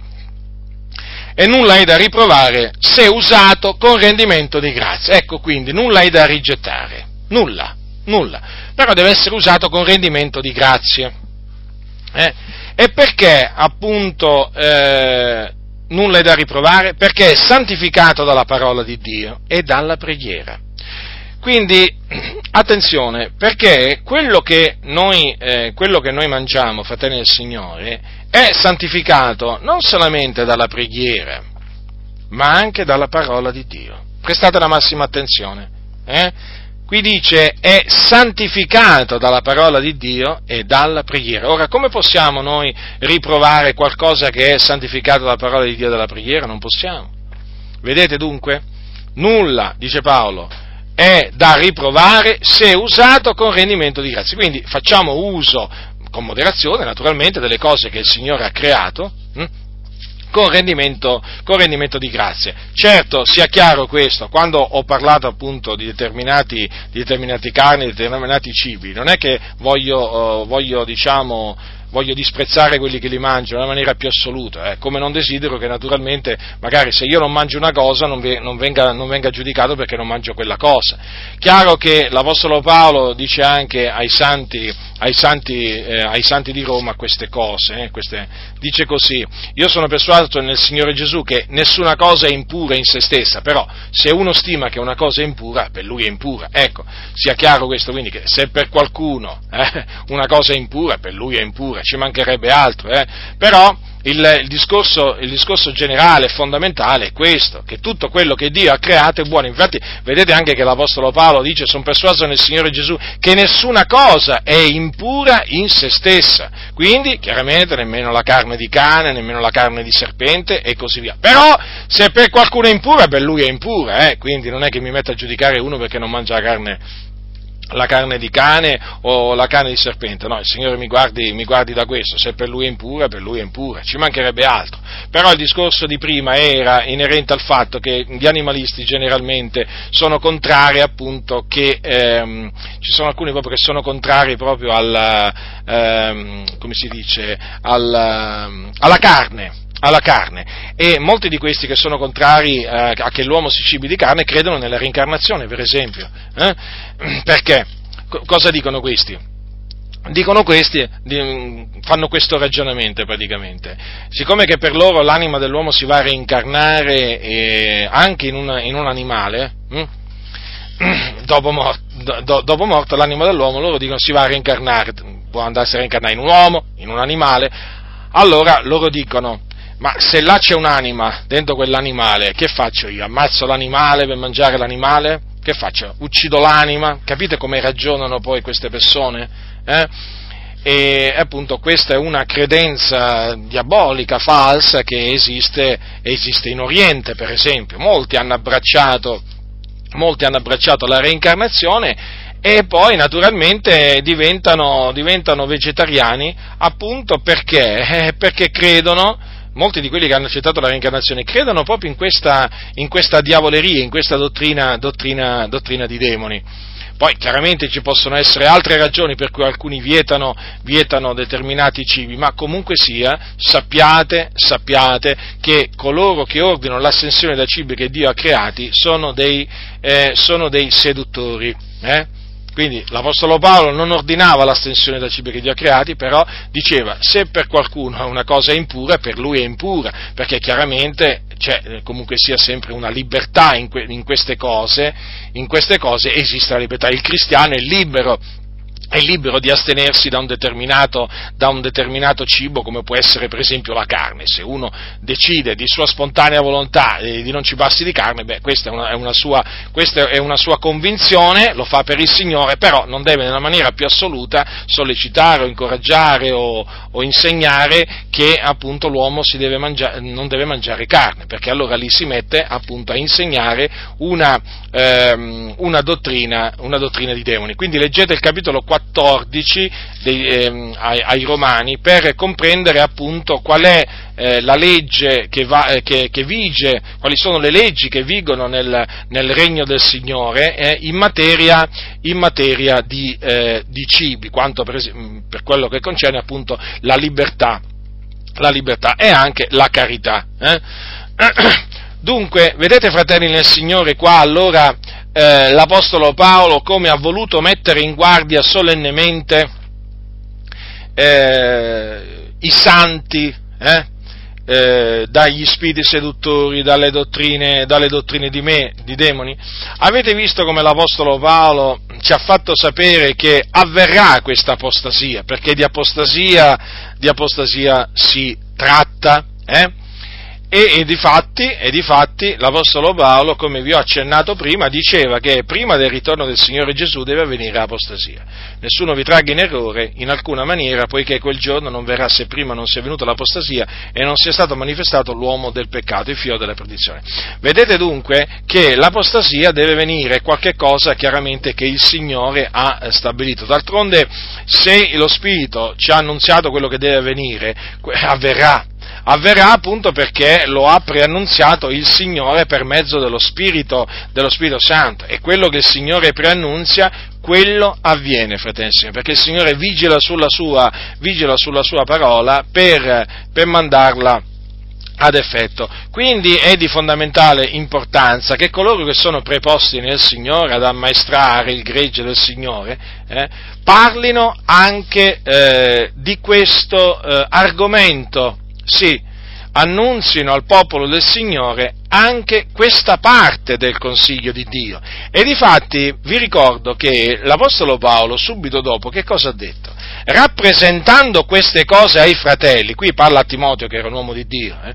e nulla è da riprovare se usato con rendimento di grazia. Ecco quindi, nulla è da rigettare, nulla, nulla, però deve essere usato con rendimento di grazia. Eh? E perché appunto eh, nulla è da riprovare? Perché è santificato dalla parola di Dio e dalla preghiera. Quindi attenzione, perché quello che noi, eh, quello che noi mangiamo, fratelli del Signore, è santificato non solamente dalla preghiera, ma anche dalla parola di Dio. Prestate la massima attenzione. Eh? Qui dice è santificato dalla parola di Dio e dalla preghiera. Ora, come possiamo noi riprovare qualcosa che è santificato dalla parola di Dio e dalla preghiera? Non possiamo. Vedete dunque? Nulla, dice Paolo, è da riprovare se usato con rendimento di grazia. Quindi facciamo uso con moderazione naturalmente delle cose che il Signore ha creato, hm? con, rendimento, con rendimento, di grazie. Certo, sia chiaro questo, quando ho parlato appunto di determinati, di determinati carni, di determinati cibi, non è che voglio, uh, voglio diciamo, voglio disprezzare quelli che li mangiano nella maniera più assoluta, eh, come non desidero che naturalmente magari se io non mangio una cosa non, ve, non, venga, non, venga, giudicato perché non mangio quella cosa. Chiaro che l'Apostolo Paolo dice anche ai santi, ai santi, eh, ai santi di Roma queste cose, eh, queste, dice così, io sono persuaso nel Signore Gesù che nessuna cosa è impura in se stessa, però se uno stima che una cosa è impura, per lui è impura. Ecco, sia chiaro questo, quindi che se per qualcuno eh, una cosa è impura, per lui è impura ci mancherebbe altro, eh? però il, il, discorso, il, discorso, generale fondamentale è questo, che tutto quello che Dio ha creato è buono. Infatti vedete anche che l'Apostolo Paolo dice, sono persuaso nel Signore Gesù, che nessuna cosa è impura in se stessa. Quindi, chiaramente, nemmeno la carne di cane, nemmeno la carne di serpente e così via. Però, se per qualcuno è impura, per lui è impura, eh? quindi non è che mi metta a giudicare uno perché non mangia la carne la carne di cane o la carne di serpente, no, il Signore mi guardi, mi guardi, da questo, se per lui è impura, per lui è impura, ci mancherebbe altro. Però il discorso di prima era inerente al fatto che gli animalisti generalmente sono contrari appunto che, ehm, ci sono alcuni proprio che sono contrari proprio alla, ehm, come si dice, alla, alla carne, alla carne e molti di questi che sono contrari eh, a che l'uomo si cibi di carne credono nella reincarnazione, per esempio. Eh? Perché? C- cosa dicono questi? Dicono questi, fanno questo ragionamento praticamente. Siccome che per loro l'anima dell'uomo si va a reincarnare eh, anche in, una, in, un animale, hm? dopo, morto, do, dopo morto l'anima dell'uomo loro dicono si va a reincarnare, può andarsi a reincarnare in un uomo, in un animale, allora loro dicono ma se là c'è un'anima dentro quell'animale, che faccio io? Ammazzo l'animale per mangiare l'animale? Che faccio? Uccido l'anima? Capite come ragionano poi queste persone? Eh? E appunto questa è una credenza diabolica, falsa, che esiste, esiste in Oriente, per esempio. Molti hanno abbracciato, molti hanno abbracciato la reincarnazione e poi naturalmente diventano, diventano vegetariani appunto perché, eh, perché credono molti di quelli che hanno accettato la reincarnazione credono proprio in questa, in questa diavoleria, in questa dottrina, dottrina, dottrina di demoni. Poi chiaramente ci possono essere altre ragioni per cui alcuni vietano, vietano, determinati cibi, ma comunque sia, sappiate, sappiate che coloro che ordinano l'ascensione da cibi che Dio ha creati sono dei, eh, sono dei seduttori. Eh? Quindi l'Apostolo Paolo non ordinava l'astensione da cibi che Dio ha creati, però diceva se per qualcuno una cosa è impura, per lui è impura, perché chiaramente c'è eh, comunque sia sempre una libertà in, que- in, queste cose, in queste cose esiste la libertà, il cristiano è libero è libero di astenersi da un, da un, determinato, cibo come può essere per esempio la carne. Se uno decide di sua spontanea volontà eh, di non cibarsi di carne, beh, questa, è una, è, una sua, questa è una sua convinzione, lo fa per il Signore, però non deve nella maniera più assoluta sollecitare o incoraggiare o, o insegnare che appunto l'uomo deve mangiare, non deve mangiare carne, perché allora lì si mette appunto a insegnare una, ehm, dottrina, una dottrina di demoni. Quindi leggete il capitolo 4 14 dei, eh, ai, ai, Romani per comprendere appunto qual è eh, la legge che, va, eh, che, che, vige, quali sono le leggi che vigono nel, nel regno del Signore eh, in materia, in materia di, eh, di, cibi, quanto per, per, quello che concerne appunto la libertà, la libertà e anche la carità. Eh. Dunque, vedete fratelli nel Signore qua allora eh, l'Apostolo Paolo come ha voluto mettere in guardia solennemente eh, i santi eh, eh, dagli spiriti seduttori, dalle dottrine, dalle dottrine di, me, di demoni. Avete visto come l'Apostolo Paolo ci ha fatto sapere che avverrà questa apostasia, perché di apostasia, di apostasia si tratta. Eh? E, e, difatti, e difatti l'Apostolo Paolo, come vi ho accennato prima, diceva che prima del ritorno del Signore Gesù deve avvenire l'apostasia. Nessuno vi tragga in errore in alcuna maniera, poiché quel giorno non verrà se prima non sia venuta l'apostasia e non sia stato manifestato l'uomo del peccato, il figlio della perdizione. Vedete dunque che l'apostasia deve venire qualche cosa chiaramente che il Signore ha stabilito. D'altronde, se lo Spirito ci ha annunziato quello che deve avvenire, avverrà avverrà appunto perché lo ha preannunziato il Signore per mezzo dello Spirito, dello Spirito Santo e quello che il Signore preannunzia quello avviene, fratelli, perché il Signore vigila sulla sua, vigila sulla sua parola per, per mandarla ad effetto. Quindi è di fondamentale importanza che coloro che sono preposti nel Signore ad ammaestrare il gregge del Signore eh, parlino anche eh, di questo eh, argomento sì, annunzino al popolo del Signore anche questa parte del consiglio di Dio. E difatti vi ricordo che l'Apostolo Paolo subito dopo che cosa ha detto? Rappresentando queste cose ai fratelli, qui parla a Timoteo che era un uomo di Dio, eh,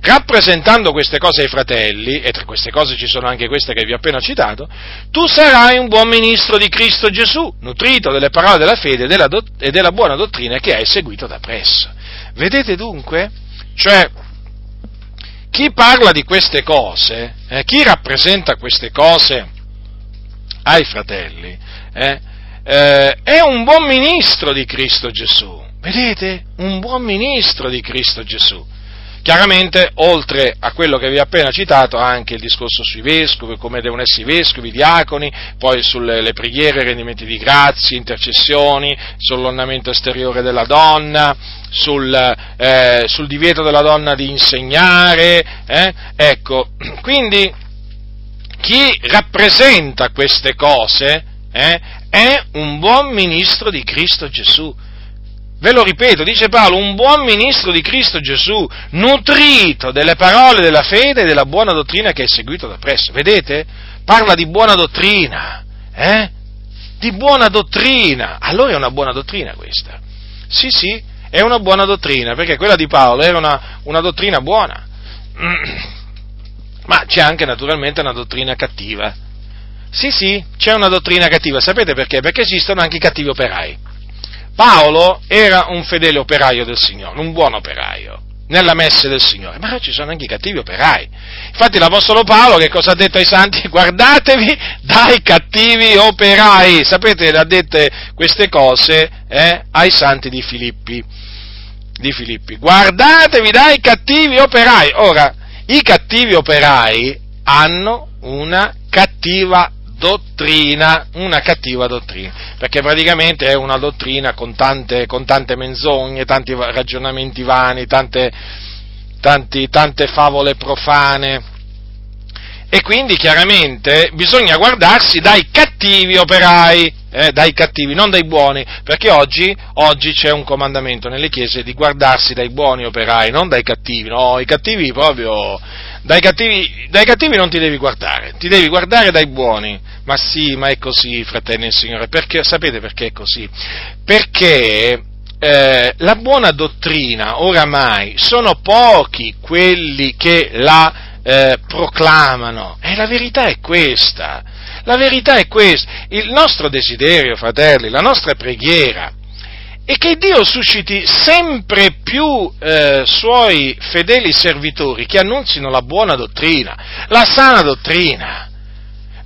rappresentando queste cose ai fratelli, e tra queste cose ci sono anche queste che vi ho appena citato, tu sarai un buon ministro di Cristo Gesù, nutrito delle parole della fede e della, do- e della buona dottrina che hai seguito da presso. Vedete dunque? Cioè, chi parla di queste cose, eh, chi rappresenta queste cose ai fratelli, eh, eh, è un buon ministro di Cristo Gesù. Vedete? Un buon ministro di Cristo Gesù. Chiaramente, oltre a quello che vi ho appena citato, anche il discorso sui vescovi, come devono essere i vescovi, i diaconi, poi sulle preghiere, rendimenti di grazie, intercessioni, sull'ornamento esteriore della donna, sul, eh, sul divieto della donna di insegnare. Eh? Ecco, quindi chi rappresenta queste cose eh, è un buon ministro di Cristo Gesù. Ve lo ripeto, dice Paolo, un buon ministro di Cristo Gesù, nutrito delle parole della fede e della buona dottrina che è seguito da presso. Vedete? Parla di buona dottrina, eh? Di buona dottrina. Allora è una buona dottrina questa. Sì, sì, è una buona dottrina, perché quella di Paolo era una, una dottrina buona. Ma c'è anche naturalmente una dottrina cattiva. Sì, sì, c'è una dottrina cattiva. Sapete perché? Perché esistono anche i cattivi operai. Paolo era un fedele operaio del Signore, un buon operaio. nella messe del Signore, ma ci sono anche i cattivi operai. Infatti l'Apostolo Paolo che cosa ha detto ai santi? Guardatevi dai cattivi operai. Sapete, ha dette queste cose eh, ai santi di Filippi. di Filippi. Guardatevi dai cattivi operai. Ora, i cattivi operai hanno una cattiva dottrina, una cattiva dottrina, perché praticamente è una dottrina con tante, con tante menzogne, tanti ragionamenti vani, tante, tanti, tante favole profane. E quindi chiaramente bisogna guardarsi dai cattivi operai, eh, dai cattivi, non dai buoni, perché oggi, oggi, c'è un comandamento nelle chiese di guardarsi dai buoni operai, non dai cattivi, no, i cattivi proprio dai cattivi, dai cattivi, non ti devi guardare, ti devi guardare dai buoni. Ma sì, ma è così, fratelli e Signore. Perché, sapete perché è così? Perché eh, la buona dottrina, oramai, sono pochi quelli che la eh, proclamano. E la verità è questa. La verità è questa. Il nostro desiderio, fratelli, la nostra preghiera e che Dio susciti sempre più eh, suoi fedeli servitori che annunzino la buona dottrina, la sana dottrina.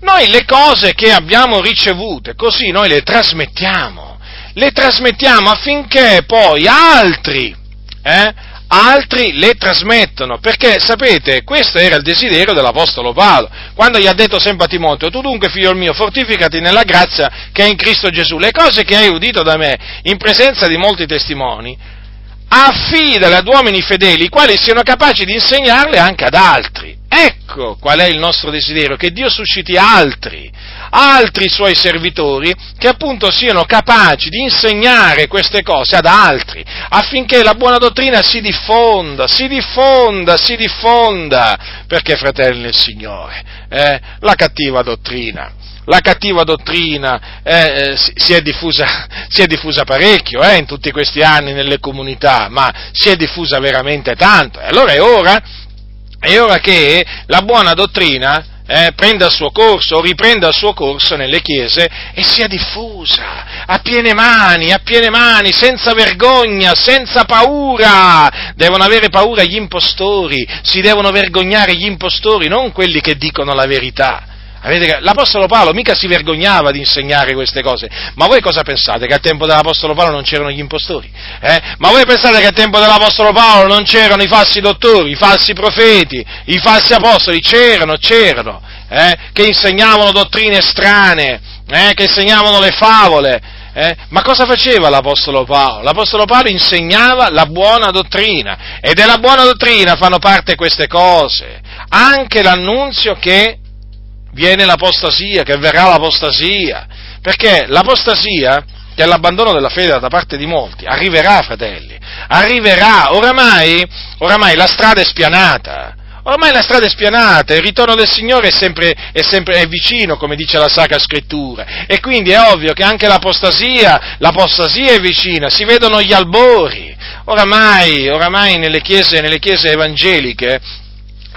Noi le cose che abbiamo ricevute, così noi le trasmettiamo, le trasmettiamo affinché poi altri eh, altri le trasmettono, perché sapete, questo era il desiderio dell'Apostolo Paolo, quando gli ha detto sempre a Timoteo, tu dunque figlio mio, fortificati nella grazia che è in Cristo Gesù, le cose che hai udito da me in presenza di molti testimoni, affidale ad uomini fedeli, i quali siano capaci di insegnarle anche ad altri. Ecco qual è il nostro desiderio, che Dio susciti altri, altri suoi servitori che appunto siano capaci di insegnare queste cose ad altri, affinché la buona dottrina si diffonda, si diffonda, si diffonda, perché fratelli del Signore, eh, la cattiva dottrina la cattiva dottrina eh, si, è diffusa, si, è diffusa, parecchio eh, in tutti questi anni nelle comunità, ma si è diffusa veramente tanto. E allora è ora, è ora che la buona dottrina eh, prenda il suo corso o riprenda il suo corso nelle chiese e sia diffusa a piene mani, a piene mani, senza vergogna, senza paura. Devono avere paura gli impostori, si devono vergognare gli impostori, non quelli che dicono la verità. L'Apostolo Paolo mica si vergognava di insegnare queste cose, ma voi cosa pensate? Che al tempo dell'Apostolo Paolo non c'erano gli impostori? Eh? Ma voi pensate che al tempo dell'Apostolo Paolo non c'erano i falsi dottori, i falsi profeti, i falsi apostoli? C'erano, c'erano, eh? che insegnavano dottrine strane, eh? che insegnavano le favole. Eh? Ma cosa faceva l'Apostolo Paolo? L'Apostolo Paolo insegnava la buona dottrina e della buona dottrina fanno parte queste cose, anche l'annunzio che viene l'apostasia, che verrà l'apostasia, perché l'apostasia, che è l'abbandono della fede da parte di molti, arriverà, fratelli, arriverà, oramai, oramai la strada è spianata, Ormai la strada è spianata, il ritorno del Signore è sempre, è sempre è vicino, come dice la Sacra Scrittura, e quindi è ovvio che anche l'apostasia, l'apostasia è vicina, si vedono gli albori. Oramai, oramai nelle, chiese, nelle chiese evangeliche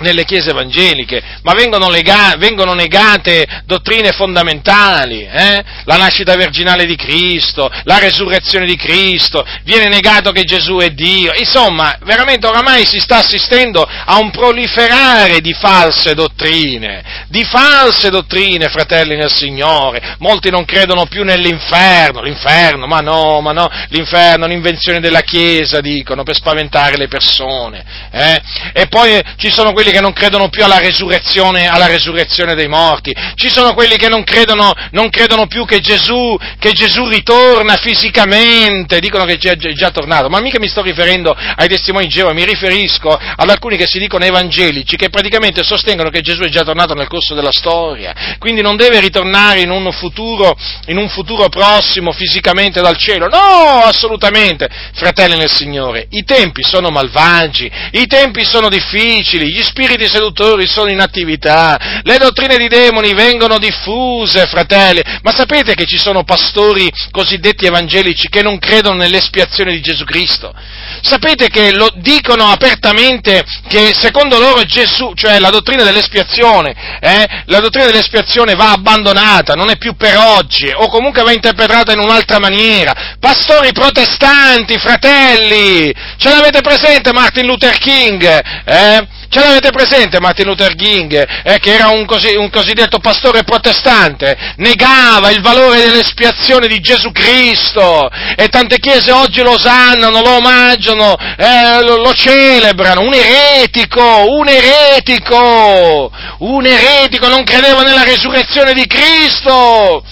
nelle chiese evangeliche, ma vengono, lega- vengono negate dottrine fondamentali, eh? la nascita virginale di Cristo, la resurrezione di Cristo, viene negato che Gesù è Dio, insomma, veramente oramai si sta assistendo a un proliferare di false dottrine, di false dottrine, fratelli nel Signore, molti non credono più nell'inferno, l'inferno, ma no, ma no, l'inferno è della Chiesa, dicono, per spaventare le persone, eh? e poi ci sono quelli che non credono più alla resurrezione, alla resurrezione dei morti, ci sono quelli che non credono, non credono più che Gesù, che Gesù, ritorna fisicamente, dicono che è già tornato, ma mica mi sto riferendo ai testimoni di Geova, mi riferisco ad alcuni che si dicono evangelici, che praticamente sostengono che Gesù è già tornato nel corso della storia, quindi non deve ritornare in un futuro, in un futuro prossimo fisicamente dal cielo, no, assolutamente, fratelli nel Signore, i tempi sono malvagi, i tempi sono difficili, gli spiriti seduttori sono in attività, le dottrine di demoni vengono diffuse, fratelli, ma sapete che ci sono pastori cosiddetti evangelici che non credono nell'espiazione di Gesù Cristo? Sapete che lo dicono apertamente che secondo loro Gesù, cioè la dottrina dell'espiazione, eh, la dottrina dell'espiazione va abbandonata, non è più per oggi, o comunque va interpretata in un'altra maniera. Pastori protestanti, fratelli, ce l'avete presente Martin Luther King? Eh? Ce l'avete presente Martin Luther King, eh, che era un, così, un, cosiddetto pastore protestante? Negava il valore dell'espiazione di Gesù Cristo e tante chiese oggi lo osannano, lo omaggiano, eh, lo, lo, celebrano. Un eretico, un eretico, un eretico, non credeva nella resurrezione di Cristo.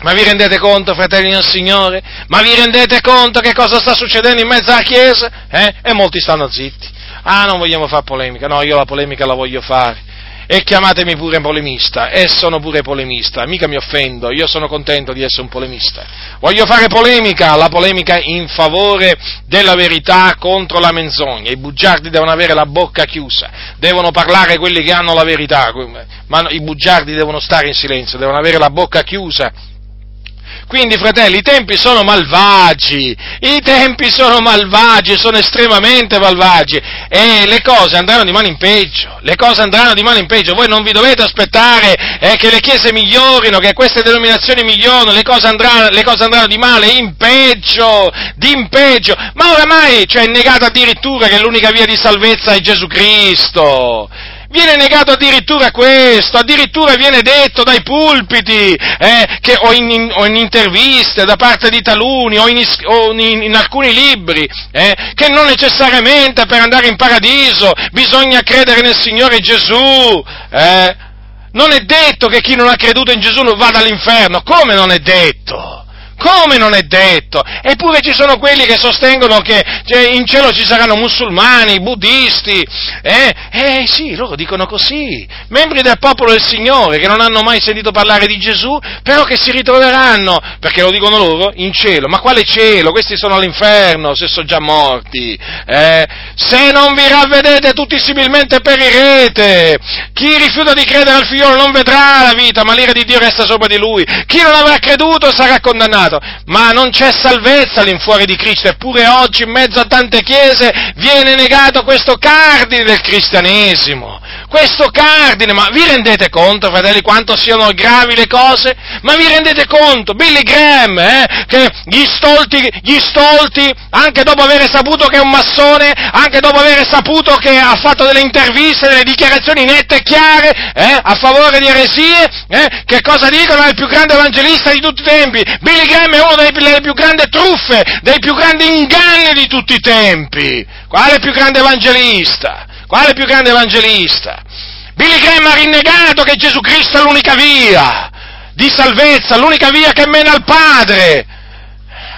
Ma vi rendete conto, fratelli del Signore? Ma vi rendete conto che cosa sta succedendo in mezzo alla Chiesa? Eh? E molti stanno zitti. Ah, non vogliamo fare polemica, no, io la polemica la voglio fare. E chiamatemi pure polemista, e sono pure polemista, mica mi offendo, io sono contento di essere un polemista. Voglio fare polemica, la polemica in favore della verità contro la menzogna. I bugiardi devono avere la bocca chiusa, devono parlare quelli che hanno la verità, ma i bugiardi devono stare in silenzio, devono avere la bocca chiusa quindi, fratelli, i tempi sono malvagi, i tempi sono malvagi, sono estremamente malvagi e le cose andranno di mano in peggio, le cose andranno di mano in peggio. Voi non vi dovete aspettare eh, che le chiese migliorino, che queste denominazioni migliorino, le cose andranno, le cose andranno di male in peggio, di in peggio. Ma oramai, cioè, è negato addirittura che l'unica via di salvezza è Gesù Cristo. Viene negato addirittura questo, addirittura viene detto dai pulpiti, eh, che, o, in, in, o, in, interviste da parte di taluni, o in, o in alcuni libri, eh, che non necessariamente per andare in paradiso bisogna credere nel Signore Gesù. Eh. Non è detto che chi non ha creduto in Gesù vada all'inferno, come non è detto? Come non è detto? Eppure ci sono quelli che sostengono che cioè, in cielo ci saranno musulmani, buddisti, eh? Eh sì, loro dicono così, membri del popolo del Signore che non hanno mai sentito parlare di Gesù, però che si ritroveranno, perché lo dicono loro, in cielo. Ma quale cielo? Questi sono all'inferno, se sono già morti. Eh? Se non vi ravvedete tutti similmente perirete. Chi rifiuta di credere al figliolo non vedrà la vita, ma l'ira di Dio resta sopra di lui. Chi non avrà creduto sarà condannato peccato, ma non c'è salvezza all'infuori di Cristo, eppure oggi in mezzo a tante chiese viene negato questo cardine del cristianesimo, questo cardine, ma vi rendete conto, fratelli, quanto siano gravi le cose? Ma vi rendete conto? Billy Graham, eh, che gli stolti, gli stolti, anche dopo aver saputo che è un massone, anche dopo aver saputo che ha fatto delle interviste, delle dichiarazioni nette e chiare, eh, a favore di eresie, eh, che cosa dicono? È il più grande evangelista di tutti i tempi. Billy Graham è una delle più grandi truffe, dei più grandi inganni di tutti i tempi. Quale più grande evangelista? Quale più grande evangelista? Billy Graham ha rinnegato che Gesù Cristo è l'unica via di salvezza, l'unica via che mena al Padre.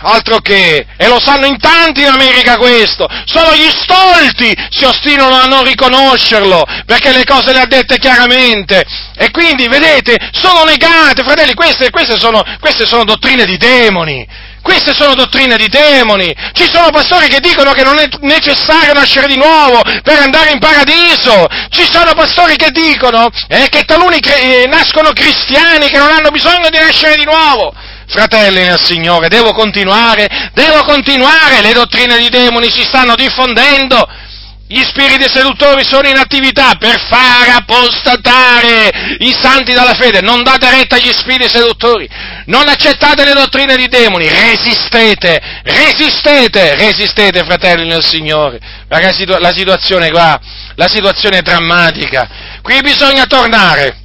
Altro che, e lo sanno in tanti in America questo, solo gli stolti si ostinano a non riconoscerlo, perché le cose le ha dette chiaramente. E quindi, vedete, sono negate, fratelli, queste, queste, sono, queste sono dottrine di demoni. Queste sono dottrine di demoni. Ci sono pastori che dicono che non è necessario nascere di nuovo per andare in paradiso. Ci sono pastori che dicono eh, che taluni cre- eh, nascono cristiani che non hanno bisogno di nascere di nuovo. Fratelli nel Signore, devo continuare, devo continuare, le dottrine di demoni si stanno diffondendo gli spiriti seduttori sono in attività per far apostatare i santi dalla fede. Non date retta agli spiriti seduttori. Non accettate le dottrine di demoni. Resistete, resistete, resistete, fratelli nel Signore. Ragazzi, la situazione qua, la situazione è drammatica. Qui bisogna tornare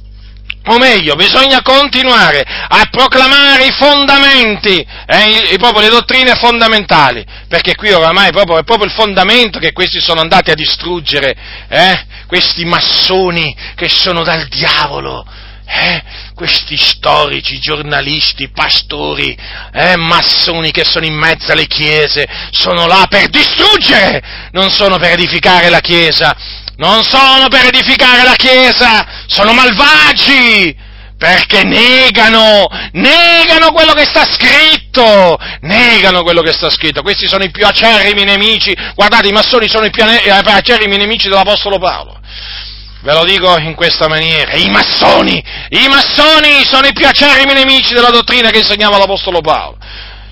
o meglio, bisogna continuare a proclamare i fondamenti, eh, proprio le dottrine fondamentali, perché qui oramai proprio, è proprio il fondamento che questi sono andati a distruggere, eh, questi massoni che sono dal diavolo, eh, questi storici, giornalisti, pastori, eh, massoni che sono in mezzo alle chiese, sono là per distruggere, non sono per edificare la chiesa, non sono per edificare la Chiesa, sono malvagi, Perché negano, negano quello che sta scritto, negano quello che sta scritto. Questi sono i più acerrimi nemici, guardate, i massoni sono i più acerrimi nemici dell'Apostolo Paolo. Ve lo dico in questa maniera, i massoni, i massoni sono i più acerrimi nemici della dottrina che insegnava l'Apostolo Paolo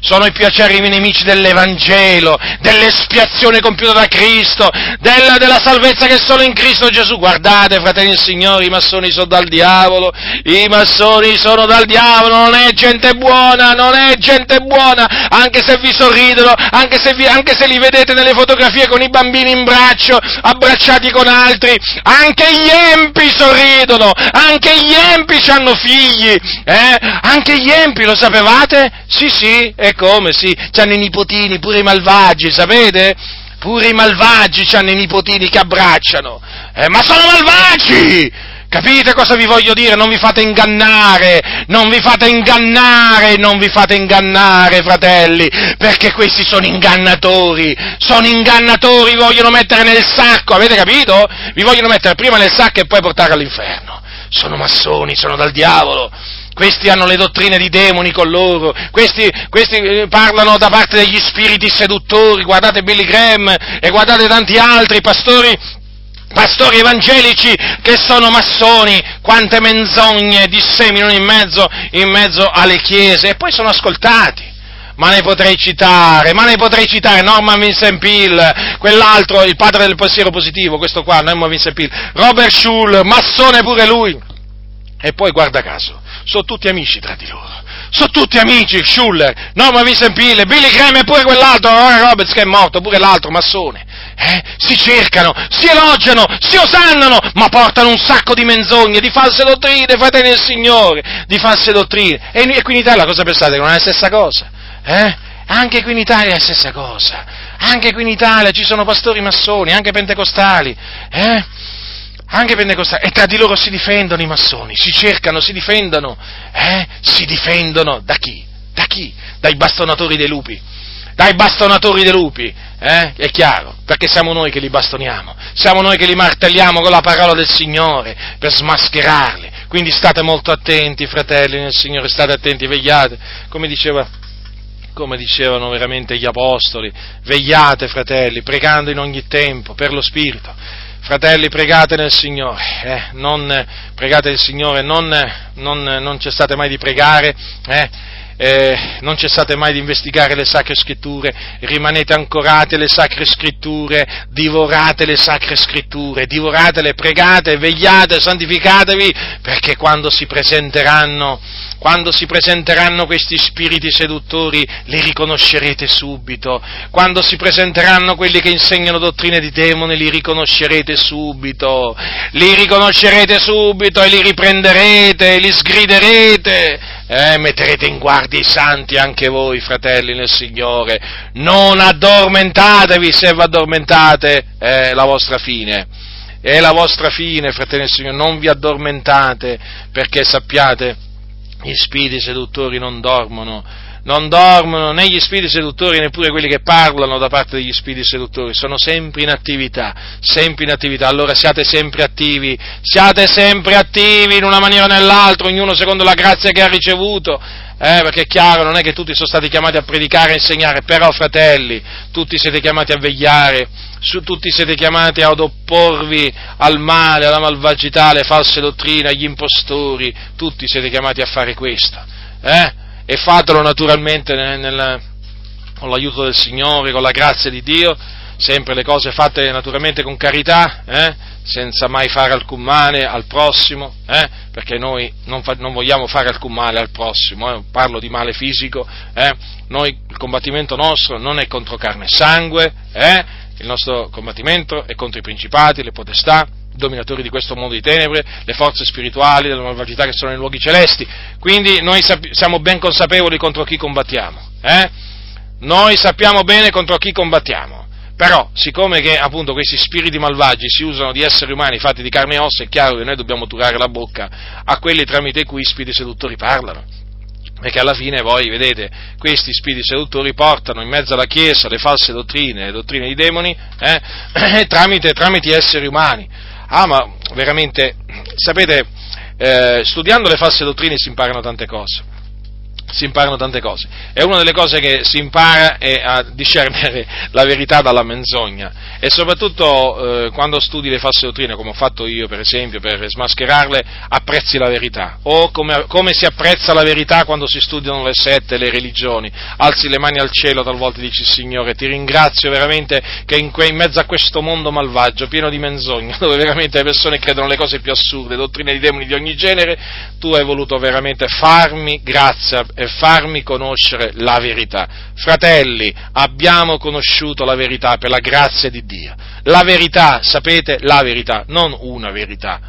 sono i più acerrimi nemici dell'Evangelo, dell'espiazione compiuta da Cristo, della, della, salvezza che è solo in Cristo Gesù. Guardate, fratelli e signori, i massoni sono dal diavolo, i massoni sono dal diavolo, non è gente buona, non è gente buona, anche se vi sorridono, anche se, vi, anche se li vedete nelle fotografie con i bambini in braccio, abbracciati con altri, anche gli empi sorridono, anche gli empi hanno figli, eh? anche gli empi, lo sapevate? Sì, sì, e come, sì, hanno i nipotini, pure i malvagi, sapete? Pure i malvagi hanno i nipotini che abbracciano. Eh, ma sono malvagi! Capite cosa vi voglio dire? Non vi fate ingannare, non vi fate ingannare, non vi fate ingannare, fratelli, perché questi sono ingannatori, sono ingannatori, vi vogliono mettere nel sacco, avete capito? Vi vogliono mettere prima nel sacco e poi portare all'inferno. Sono massoni, sono dal diavolo questi hanno le dottrine di demoni con loro, questi, questi, eh, parlano da parte degli spiriti seduttori, guardate Billy Graham e guardate tanti altri pastori, pastori evangelici che sono massoni, quante menzogne disseminano in mezzo, in mezzo alle chiese. E poi sono ascoltati. Ma ne potrei citare, ma ne potrei citare. Norman Vincent Peale, quell'altro, il padre del pensiero positivo, questo qua, Norman Vincent Peale, Robert Schul, massone pure lui. E poi guarda caso, sono tutti amici tra di loro. Sono tutti amici, Schuller, Norman Vincent Peale, Billy Graham e pure quell'altro, Roy Roberts che è morto, pure l'altro massone. Eh? Si cercano, si elogiano, si osannano, ma portano un sacco di menzogne, di false dottrine, fratelli del Signore, di false dottrine. E, e qui in Italia cosa pensate? Che non è la stessa cosa? Eh? Anche qui in Italia è la stessa cosa. Anche qui in Italia ci sono pastori massoni, anche pentecostali. Eh? Anche pentecostali, e tra di loro si difendono i massoni, si cercano, si difendono, eh? Si difendono da chi? Da chi? Dai bastonatori dei lupi. Dai bastonatori dei lupi, eh? È chiaro, perché siamo noi che li bastoniamo, siamo noi che li martelliamo con la parola del Signore per smascherarli. Quindi state molto attenti, fratelli nel Signore, state attenti, vegliate, come diceva come dicevano veramente gli apostoli, vegliate fratelli, pregando in ogni tempo per lo Spirito, Fratelli, pregate nel Signore, eh, non, pregate il Signore, non, non, non cessate mai di pregare, eh, eh, non cessate mai di investigare le sacre scritture, rimanete ancorati alle sacre scritture, divorate le sacre scritture, divoratele, pregate, vegliate, santificatevi, perché quando si presenteranno quando si presenteranno questi spiriti seduttori li riconoscerete subito, quando si presenteranno quelli che insegnano dottrine di demoni li riconoscerete subito, li riconoscerete subito e li riprenderete, li sgriderete, eh, metterete in guardia i santi anche voi, fratelli nel Signore, non addormentatevi se vi addormentate, è la vostra fine. È la vostra fine, fratelli del Signore, non vi addormentate perché sappiate gli spiriti seduttori non dormono, non dormono né gli spiriti seduttori neppure quelli che parlano da parte degli spiriti seduttori, sono sempre in attività, sempre in attività, allora siate sempre attivi, siate sempre attivi in una maniera o nell'altra, ognuno secondo la grazia che ha ricevuto, eh, perché è chiaro, non è che tutti sono stati chiamati a predicare e insegnare, però fratelli, tutti siete chiamati a vegliare, su, tutti siete chiamati ad opporvi al male, alla malvagità, alle false dottrine, agli impostori, tutti siete chiamati a fare questo. Eh? E fatelo naturalmente nel, nel, con l'aiuto del Signore, con la grazia di Dio, sempre le cose fatte naturalmente con carità, eh? senza mai fare alcun male al prossimo, eh? perché noi non, fa, non, vogliamo fare alcun male al prossimo, eh? parlo di male fisico, eh? noi, il combattimento nostro non è contro carne e sangue, eh? il nostro combattimento è contro i principati, le potestà, dominatori di questo mondo di tenebre, le forze spirituali della malvagità che sono nei luoghi celesti, quindi noi sap- siamo ben consapevoli contro chi combattiamo, eh? noi sappiamo bene contro chi combattiamo, però, siccome che appunto questi spiriti malvagi si usano di esseri umani fatti di carne e ossa, è chiaro che noi dobbiamo turare la bocca a quelli tramite cui i spiriti seduttori parlano. Perché alla fine voi, vedete, questi spiriti seduttori portano in mezzo alla Chiesa le false dottrine, le dottrine di demoni, eh, tramite, tramite esseri umani. Ah, ma veramente, sapete, eh, studiando le false dottrine si imparano tante cose si imparano tante cose. E una delle cose che si impara è a discernere la verità dalla menzogna. E soprattutto eh, quando studi le false dottrine, come ho fatto io per esempio, per smascherarle, apprezzi la verità. O come, come si apprezza la verità quando si studiano le sette, le religioni. Alzi le mani al cielo talvolta dici Signore, ti ringrazio veramente che in, que- in mezzo a questo mondo malvagio, pieno di menzogna, dove veramente le persone credono le cose più assurde, dottrine di demoni di ogni genere, tu hai voluto veramente farmi grazia e farmi conoscere la verità. Fratelli, abbiamo conosciuto la verità per la grazia di Dio. La verità, sapete, la verità, non una verità,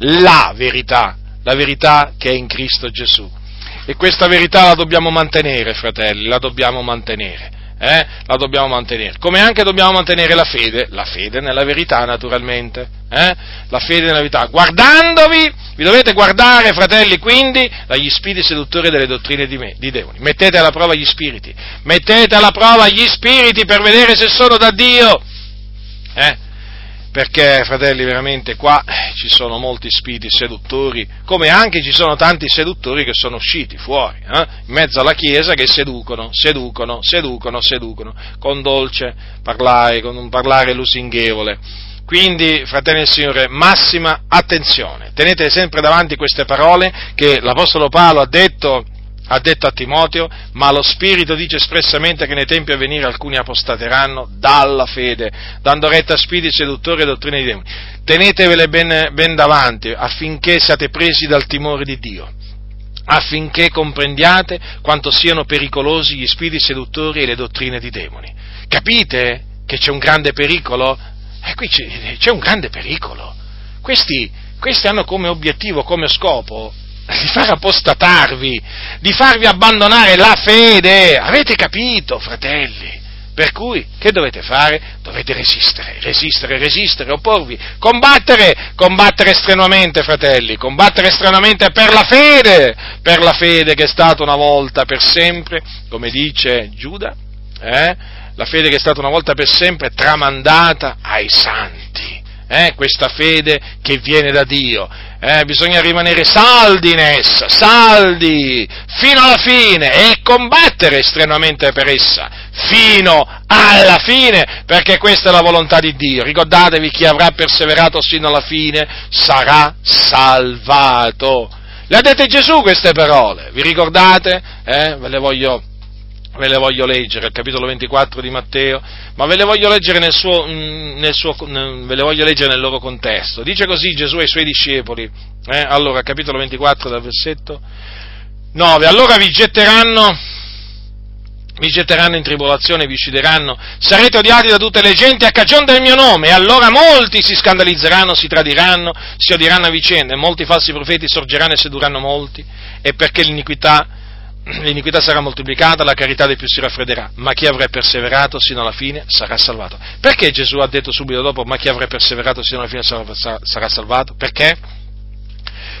la verità, la verità che è in Cristo Gesù. E questa verità la dobbiamo mantenere, fratelli, la dobbiamo mantenere eh, la dobbiamo mantenere. Come anche dobbiamo mantenere la fede, la fede nella verità naturalmente, eh, la fede nella verità, guardandovi, vi dovete guardare, fratelli, quindi, dagli spiriti seduttori delle dottrine di, me, di demoni. Mettete alla prova gli spiriti, mettete alla prova gli spiriti per vedere se sono da Dio. Eh? Perché, fratelli, veramente qua ci sono molti spiriti seduttori, come anche ci sono tanti seduttori che sono usciti fuori, eh? in mezzo alla Chiesa, che seducono, seducono, seducono, seducono, con dolce parlare, con un parlare lusinghevole. Quindi, fratelli del Signore, massima attenzione, tenete sempre davanti queste parole che l'Apostolo Paolo ha detto ha detto a Timoteo, ma lo Spirito dice espressamente che nei tempi a venire alcuni apostateranno dalla fede, dando retta a spiriti seduttori e dottrine di demoni. Tenetevele ben, ben davanti affinché siate presi dal timore di Dio affinché comprendiate quanto siano pericolosi gli spiriti seduttori e le dottrine di demoni. Capite che c'è un grande pericolo? Eh, qui c'è, c'è un grande pericolo. Questi, questi hanno come obiettivo, come scopo, di far apostatarvi, di farvi abbandonare la fede. Avete capito, fratelli? Per cui, che dovete fare? Dovete resistere, resistere, resistere, opporvi, combattere, combattere strenuamente, fratelli, combattere strenuamente per la fede, per la fede che è stata una volta per sempre, come dice Giuda, eh? la fede che è stata una volta per sempre tramandata ai santi, eh? questa fede che viene da Dio eh, bisogna rimanere saldi in essa, saldi, fino alla fine e combattere strenuamente per essa, fino alla fine, perché questa è la volontà di Dio. Ricordatevi, chi avrà perseverato fino alla fine sarà salvato. Le ha dette Gesù queste parole, vi ricordate? Eh, ve le voglio ve le voglio leggere, il capitolo 24 di Matteo, ma ve le voglio leggere nel, suo, mm, nel, suo, ve le voglio leggere nel loro contesto. Dice così Gesù ai suoi discepoli, eh? allora, capitolo 24 dal versetto 9, allora vi getteranno, vi getteranno in tribolazione, vi uccideranno, sarete odiati da tutte le genti a cagione del mio nome, e allora molti si scandalizzeranno, si tradiranno, si odieranno a vicenda, e molti falsi profeti sorgeranno e sedurranno molti, e perché l'iniquità l'iniquità sarà moltiplicata, la carità dei più si raffredderà, ma chi avrà perseverato sino alla fine sarà salvato. Perché Gesù ha detto subito dopo, ma chi avrà perseverato sino alla fine sarà salvato? Perché?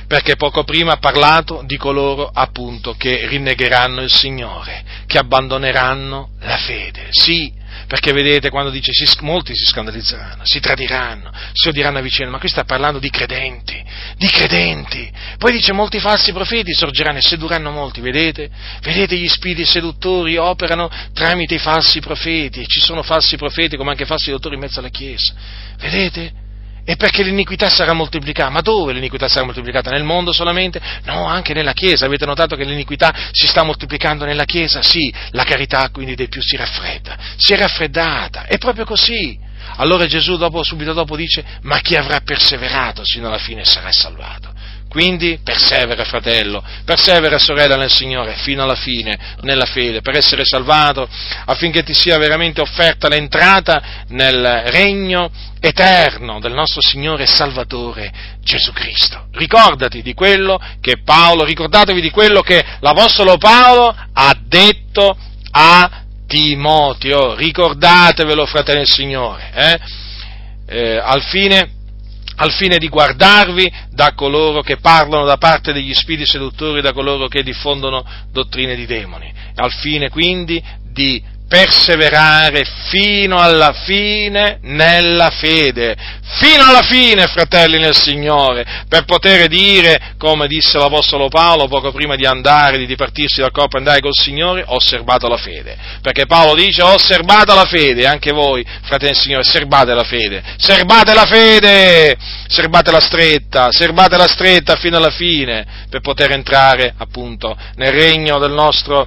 Perché poco prima ha parlato di coloro appunto che rinnegheranno il Signore, che abbandoneranno la fede. Sì, perché vedete quando dice si, molti si scandalizzeranno, si tradiranno, si odieranno a vicenda, ma qui sta parlando di credenti, di credenti. Poi dice molti falsi profeti sorgeranno e sedurranno molti, vedete? Vedete gli spiriti seduttori operano tramite i falsi profeti e ci sono falsi profeti come anche falsi dottori in mezzo alla Chiesa. Vedete? E perché l'iniquità sarà moltiplicata. Ma dove l'iniquità sarà moltiplicata? Nel mondo solamente? No, anche nella Chiesa. Avete notato che l'iniquità si sta moltiplicando nella Chiesa? Sì, la carità quindi dei più si raffredda. Si è raffreddata. È proprio così. Allora Gesù dopo, subito dopo dice, ma chi avrà perseverato sino alla fine sarà salvato. Quindi persevera fratello, persevera sorella nel Signore fino alla fine nella fede per essere salvato affinché ti sia veramente offerta l'entrata nel regno eterno del nostro Signore e Salvatore Gesù Cristo. Ricordati di quello che Paolo, ricordatevi di quello che l'Apostolo Paolo ha detto a Timoteo, ricordatevelo fratello del Signore, eh? Eh, al fine al fine di guardarvi da coloro che parlano da parte degli spiriti seduttori, da coloro che diffondono dottrine di demoni, al fine quindi di perseverare fino alla fine nella fede, fino alla fine, fratelli nel Signore, per poter dire, come disse l'Apostolo Paolo poco prima di andare, di dipartirsi dal corpo e andare col Signore, ho osservato la fede. Perché Paolo dice, ho osservato la fede, anche voi, fratelli del Signore, serbate la fede, serbate la fede, serbate la stretta, serbate la stretta fino alla fine, per poter entrare, appunto, nel regno del nostro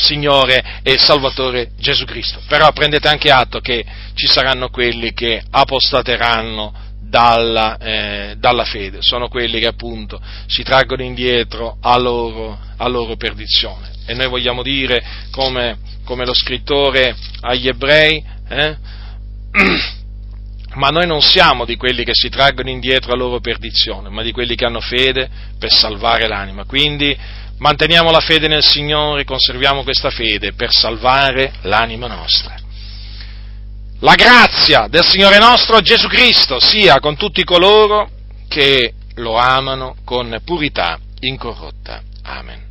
Signore e Salvatore Gesù Cristo. Però prendete anche atto che ci saranno quelli che apostateranno dalla, eh, dalla fede, sono quelli che appunto si traggono indietro a loro, a loro perdizione. E noi vogliamo dire, come, come lo scrittore agli ebrei, eh, ma noi non siamo di quelli che si traggono indietro a loro perdizione, ma di quelli che hanno fede per salvare l'anima. Quindi manteniamo la fede nel Signore, conserviamo questa fede per salvare l'anima nostra. La grazia del Signore nostro Gesù Cristo sia con tutti coloro che lo amano con purità incorrotta. Amen.